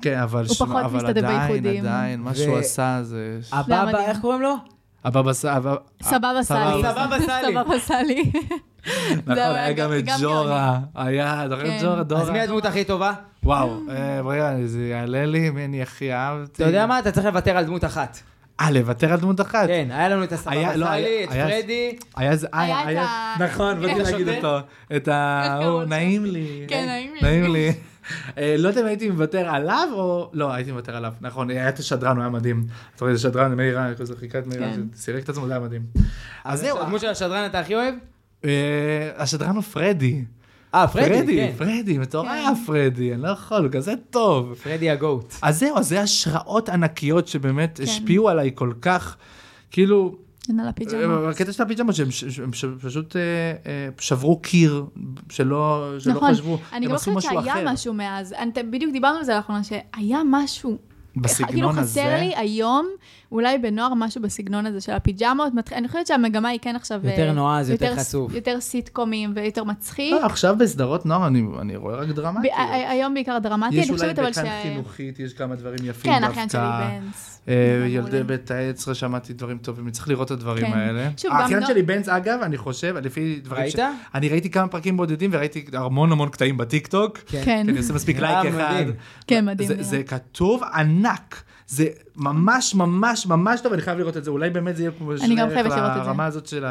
כן, אבל הוא שמע, פחות אבל עדיין. עדיין, מה שהוא עשה זה... הבבא, מדהים. איך קוראים לו? הבבא סאלי. סבבה סלי. סבבה סלי. נכון, היה גם את ג'ורה. היה, זוכר את כן. ג'ורה? דורה? אז מי הדמות הכי טובה? וואו, אה, רגע, זה יעלה לי, מי אני הכי אהבתי? אתה יודע מה? אתה צריך לוותר על דמות אחת. אה, לוותר על דמות אחת? כן, היה לנו את הסבבה לא, סלי, את פרדי. היה אה, את היה, ה- נכון, באתי להגיד? אותו. את ה... נעים לי. כן, נעים לי. נעים לי. אה, לא יודע אם הייתי מוותר עליו או... לא, הייתי מוותר עליו. נכון, היה את השדרן, הוא היה מדהים. אתה רואה, זה שדרן, מאיר, חיכה את מאיר, כן. סירק את עצמו, זה היה מדהים. אז זהו, הדמות של השדרן אתה הכי אוהב? אה, השדרן הוא פרדי. אה, פרדי, פרדי, כן. פרדי, מטורף כן. פרדי, אני לא יכול, הוא כזה טוב. פרדי הגוט. אז זהו, אז זה השראות ענקיות שבאמת כן. השפיעו עליי כל כך, כאילו, אין על הפיג'מות. הקטע של הפיג'מות שהם פשוט אה, אה, שברו קיר שלא שלא נכון. חשבו, אני הם גם עשו חושבת משהו שהיה אחר. משהו מאז. אני- בדיוק דיברנו על זה לאחרונה, שהיה משהו. בסגנון כאילו הזה. חסר לי היום, אולי בנוער, משהו בסגנון הזה של הפיג'מות. מת- אני חושבת שהמגמה היא כן עכשיו... יותר אה, נועז, יותר ס- חשוף. יותר סיטקומים ויותר מצחיק. לא, עכשיו בסדרות נוער אני אני רואה רק ב- דרמטיות. ה- ה- היום בעיקר דרמטי, יש אני אולי חושבת אבל ש... בכאן חינוכית, יש כמה דברים יפים כן, דווקא. אחיין שלי בנץ. אה. ילדי בית העצרה שמעתי דברים טובים, אני צריך לראות את הדברים כן. האלה. האחיין לא- שלי בנץ, אגב, אני חושב, לפי דברים ראית? אני ראיתי כמה פרקים בודדים וראיתי המון המון קטעים בטיקטוק. כן, כי אני עושה מספיק לייק אחד. כן, מדהים. זה כתוב ענק. זה ממש ממש ממש טוב, אני חייב לראות את זה. אולי באמת זה יהיה כמו אני שווה גם ערך חייבת לראות את זה. לרמה הזאת של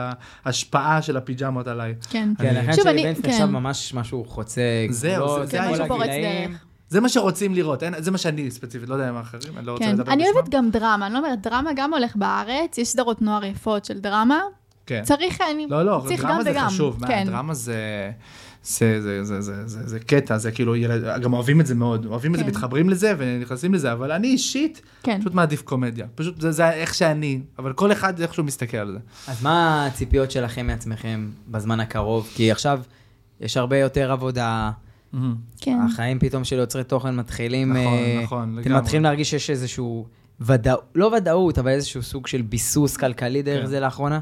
ההשפעה של הפיג'מות עליי. כן. כן, אני- שוב, שלי אני- בנץ כן. נחשב ממש משהו חוצה זהו, גבולות, זה- זה משהו פורץ. דרך. זה מה שרוצים לראות, אין, זה מה שאני ספציפית, לא יודע מה האחרים, אני לא רוצה כן, לדבר אני בשמם. אוהבת גם דרמה, אני לא אומרת, דרמה גם הולך בארץ, יש סדרות נוער יפות של דרמה, כן. צריך, אני, לא, לא, צריך דרמה גם זה וגם. חשוב, מה, כן. דרמה זה... זה, זה, זה, זה, זה, זה קטע, זה כאילו, ילד, גם אוהבים את זה מאוד, אוהבים את זה, כן. מתחברים לזה ונכנסים לזה, אבל אני אישית, כן. פשוט מעדיף קומדיה. פשוט זה, זה איך שאני, אבל כל אחד איכשהו מסתכל על זה. אז מה הציפיות שלכם מעצמכם בזמן הקרוב? כי עכשיו יש הרבה יותר עבודה, כן. החיים פתאום של יוצרי תוכן מתחילים... נכון, אה, נכון, אתם לגמרי. מתחילים להרגיש שיש איזשהו ודאות, לא ודאות, אבל איזשהו סוג של ביסוס כלכלי דרך כן. זה לאחרונה?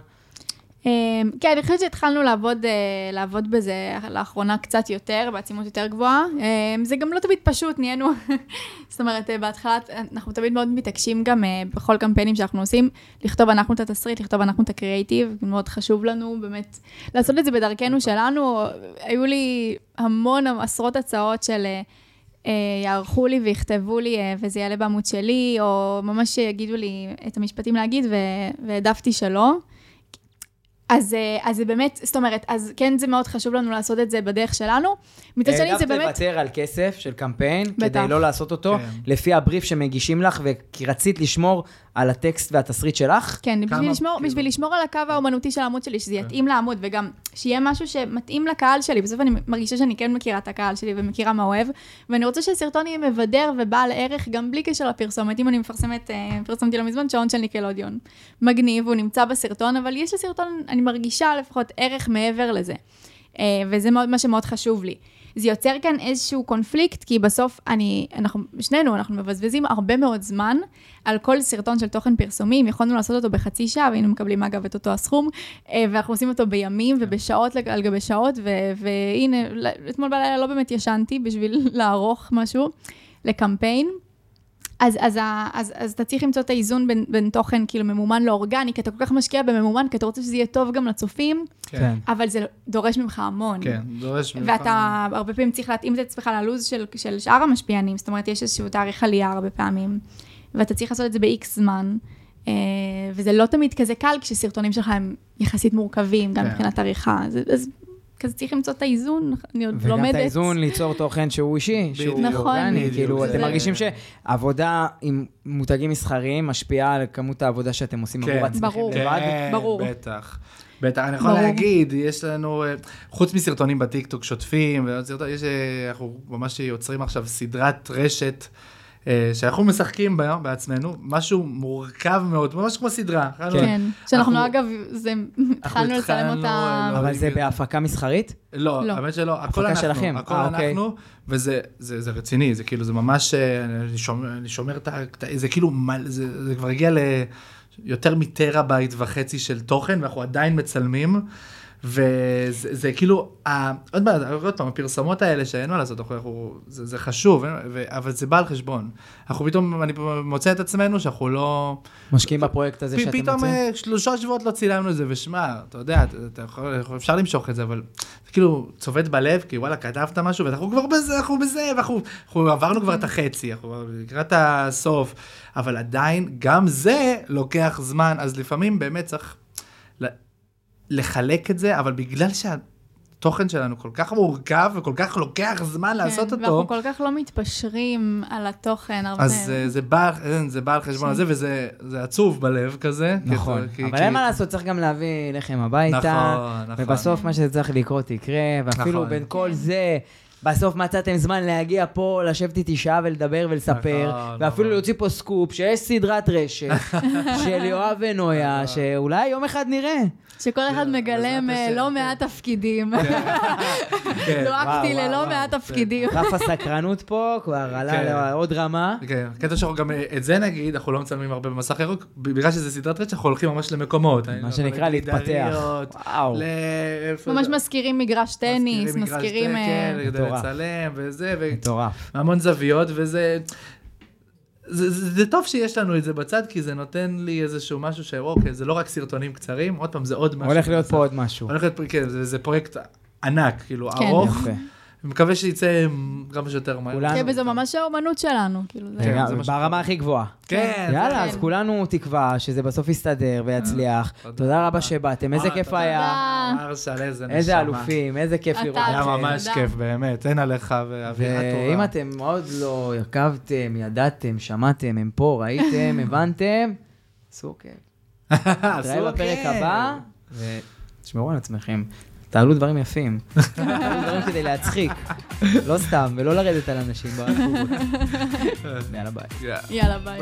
אמ, כן, אני חושבת שהתחלנו לעבוד, אה, לעבוד בזה לאחרונה קצת יותר, בעצימות יותר גבוהה. אמ, זה גם לא תמיד פשוט, נהיינו, זאת אומרת, אה, בהתחלה אנחנו תמיד מאוד מתעקשים גם אה, בכל קמפיינים שאנחנו עושים, לכתוב אנחנו את התסריט, לכתוב אנחנו את הקריאייטיב, מאוד חשוב לנו באמת לעשות את זה בדרכנו שלנו. היו לי המון, עשרות הצעות של... יערכו לי ויכתבו לי וזה יעלה בעמוד שלי, או ממש יגידו לי את המשפטים להגיד, והעדפתי שלא. אז, אה, אז זה באמת, זאת אומרת, אז כן זה מאוד חשוב לנו לעשות את זה בדרך שלנו. מצד שני זה העדפת באמת... לוותר על כסף של קמפיין, בטח. כדי לא לעשות אותו, כן. לפי הבריף שמגישים לך, וכי רצית לשמור על הטקסט והתסריט שלך? כן, כמה, בשביל לשמור, כאילו? בשביל לשמור על הקו האומנותי של העמוד שלי, שזה כן. יתאים לעמוד, וגם שיהיה משהו שמתאים לקהל שלי. בסוף אני מרגישה שאני כן מכירה את הקהל שלי ומכירה מה אוהב, ואני רוצה שהסרטון יהיה מבדר ובעל ערך גם בלי קשר לפרסומת. אם אני מפרסמת, אה, פרסמתי לא מזמן שעון של ניקלודיון. מגניב, הוא נמצא בסרטון, אבל יש לסרטון, אני מרגישה לפחות ערך מעבר לזה. אה, וזה מאוד, מה שמאוד חשוב לי. זה יוצר כאן איזשהו קונפליקט, כי בסוף אני, אנחנו, שנינו, אנחנו מבזבזים הרבה מאוד זמן על כל סרטון של תוכן פרסומי, אם יכולנו לעשות אותו בחצי שעה, והיינו מקבלים אגב את אותו הסכום, אה, ואנחנו עושים אותו בימים ובשעות לג- על גבי שעות, ו- והנה, אתמול בלילה לא באמת ישנתי בשביל לערוך משהו לקמפיין. אז, אז, אז, אז אתה צריך למצוא את האיזון בין, בין תוכן כאילו ממומן לאורגני, כי אתה כל כך משקיע בממומן, כי אתה רוצה שזה יהיה טוב גם לצופים, כן. אבל זה דורש ממך המון. כן, דורש ממך... ואתה הרבה פעמים צריך להתאים את עצמך ללו"ז של, של שאר המשפיענים, זאת אומרת, יש איזשהו תאריך עלייה הרבה פעמים, ואתה צריך לעשות את זה ב-X זמן, אה, וזה לא תמיד כזה קל כשסרטונים שלך הם יחסית מורכבים, גם כן. מבחינת עריכה, אז, אז כזה צריך למצוא את האיזון, אני עוד וגם לומדת. את האיזון ליצור תוכן שהוא אישי, שהוא. נכון. אורגני. כאילו, אתם מרגישים שעבודה עם מותגים מסחריים משפיעה על כמות העבודה שאתם עושים כן. עבור עצמכם ברור. לבד? כן, ברור. בטח. בטח, אני יכול ברור. להגיד, יש לנו, אה, חוץ מסרטונים בטיקטוק שוטפים, יש, אה, אנחנו ממש יוצרים עכשיו סדרת רשת. אה, שאנחנו משחקים בה בעצמנו, משהו מורכב מאוד, ממש כמו סדרה. כן, שאנחנו אנחנו- אגב, זה, התחלנו לצלם התחלנו, אותה, לא, אבל זה בהפקה מסחרית? לא, לא. האמת שלא, הכל אנחנו, שלכם. הכל אה, אוקיי. אנחנו, וזה זה, זה רציני, זה כאילו, זה ממש, אה, אני שומר, אני שומר את ה... זה כאילו, זה, זה כבר הגיע ליותר מטראבייט וחצי של תוכן, ואנחנו עדיין מצלמים, וזה זה כאילו, ה, עוד פעם, עוד פעם, הפרסומות האלה שאין מה לעשות, אנחנו, זה, זה חשוב, ו, אבל זה בא על חשבון. אנחנו פתאום, אני מוצא את עצמנו שאנחנו לא... משקיעים בפרויקט הזה פ- שאתם פתאום מוצאים? אה, שלושה שבועות לא צילמנו את זה, ושמע, אתה יודע, אתה- יכול, אפשר למשוך את זה, אבל זה כאילו צובט בלב, כי וואלה, כתבת משהו, ואנחנו כבר בזה, אנחנו בזה, ואנחנו אנחנו עברנו כבר את החצי, אנחנו לקראת הסוף, אבל עדיין, גם זה לוקח זמן, אז לפעמים באמת צריך לחלק את זה, אבל בגלל שהתוכן שלנו כל כך מורכב וכל כך לוקח זמן לעשות כן, אותו, ואנחנו כל כך לא מתפשרים על התוכן הרבה. אז אה, זה בא, אה, זה בא על חשבון הזה, וזה זה עצוב בלב כזה. כי- נכון, כי- אבל כי- אין מה לעשות, צריך גם להביא לחם הביתה. נכון, נכון. ובסוף מה שצריך לקרות יקרה, ואפילו נכון. בין כל כן. זה, בסוף מצאתם זמן להגיע פה, לשבת איתי שעה ולדבר ולספר, נכון, ואפילו נכון. להוציא פה סקופ, שיש סדרת רשת של יואב ונויה, שאולי יום אחד נראה. שכל אחד מגלם אה, לא כן. מעט תפקידים. כן. דואגתי וואו, ללא וואו, מעט תפקידים. רף הסקרנות פה כבר עלה כן. לעוד רמה. כן, קטע שאנחנו גם, אה, את זה נגיד, אנחנו לא מצלמים הרבה במסך ירוק, בגלל שזה סדרת רצח, אנחנו הולכים ממש למקומות. מה שנקרא להתפתח. ממש? מזכירים מגרש טניס, מזכירים... טניס, אה, כן, כדי מטורף. לצלם וזה, ו- מטורף. המון זוויות, וזה... זה, זה, זה טוב שיש לנו את זה בצד, כי זה נותן לי איזשהו משהו שאוקיי, זה לא רק סרטונים קצרים, עוד פעם, זה עוד משהו. הולך להיות. פה עוד משהו. הולך להיות, כן, זה, זה פרויקט ענק, כאילו, כן. ארוך. יפה. מקווה שיצא כמה שיותר מהר. כולנו. כן, וזה ממש האומנות שלנו, כאילו. כן, מה ברמה הכי גבוהה. כן, יאללה, כן. אז כולנו תקווה שזה בסוף יסתדר ויצליח. תודה. תודה רבה שבאתם, איזה אה, כיף תודה. היה. איזה נשמה. איזה אלופים, איזה כיף לראות. היה תודה. ממש כיף, באמת, אין עליך ואווירה טובה. ואם אתם עוד לא עקבתם, ידעתם, שמעתם, הם פה, ראיתם, הבנתם, עשו כיף. נתראה עשו בפרק כן. הבא, ותשמרו על עצמכם. תעלו דברים יפים. תעלו דברים כדי להצחיק. לא סתם, ולא לרדת על אנשים. יאללה ביי. יאללה. ביי.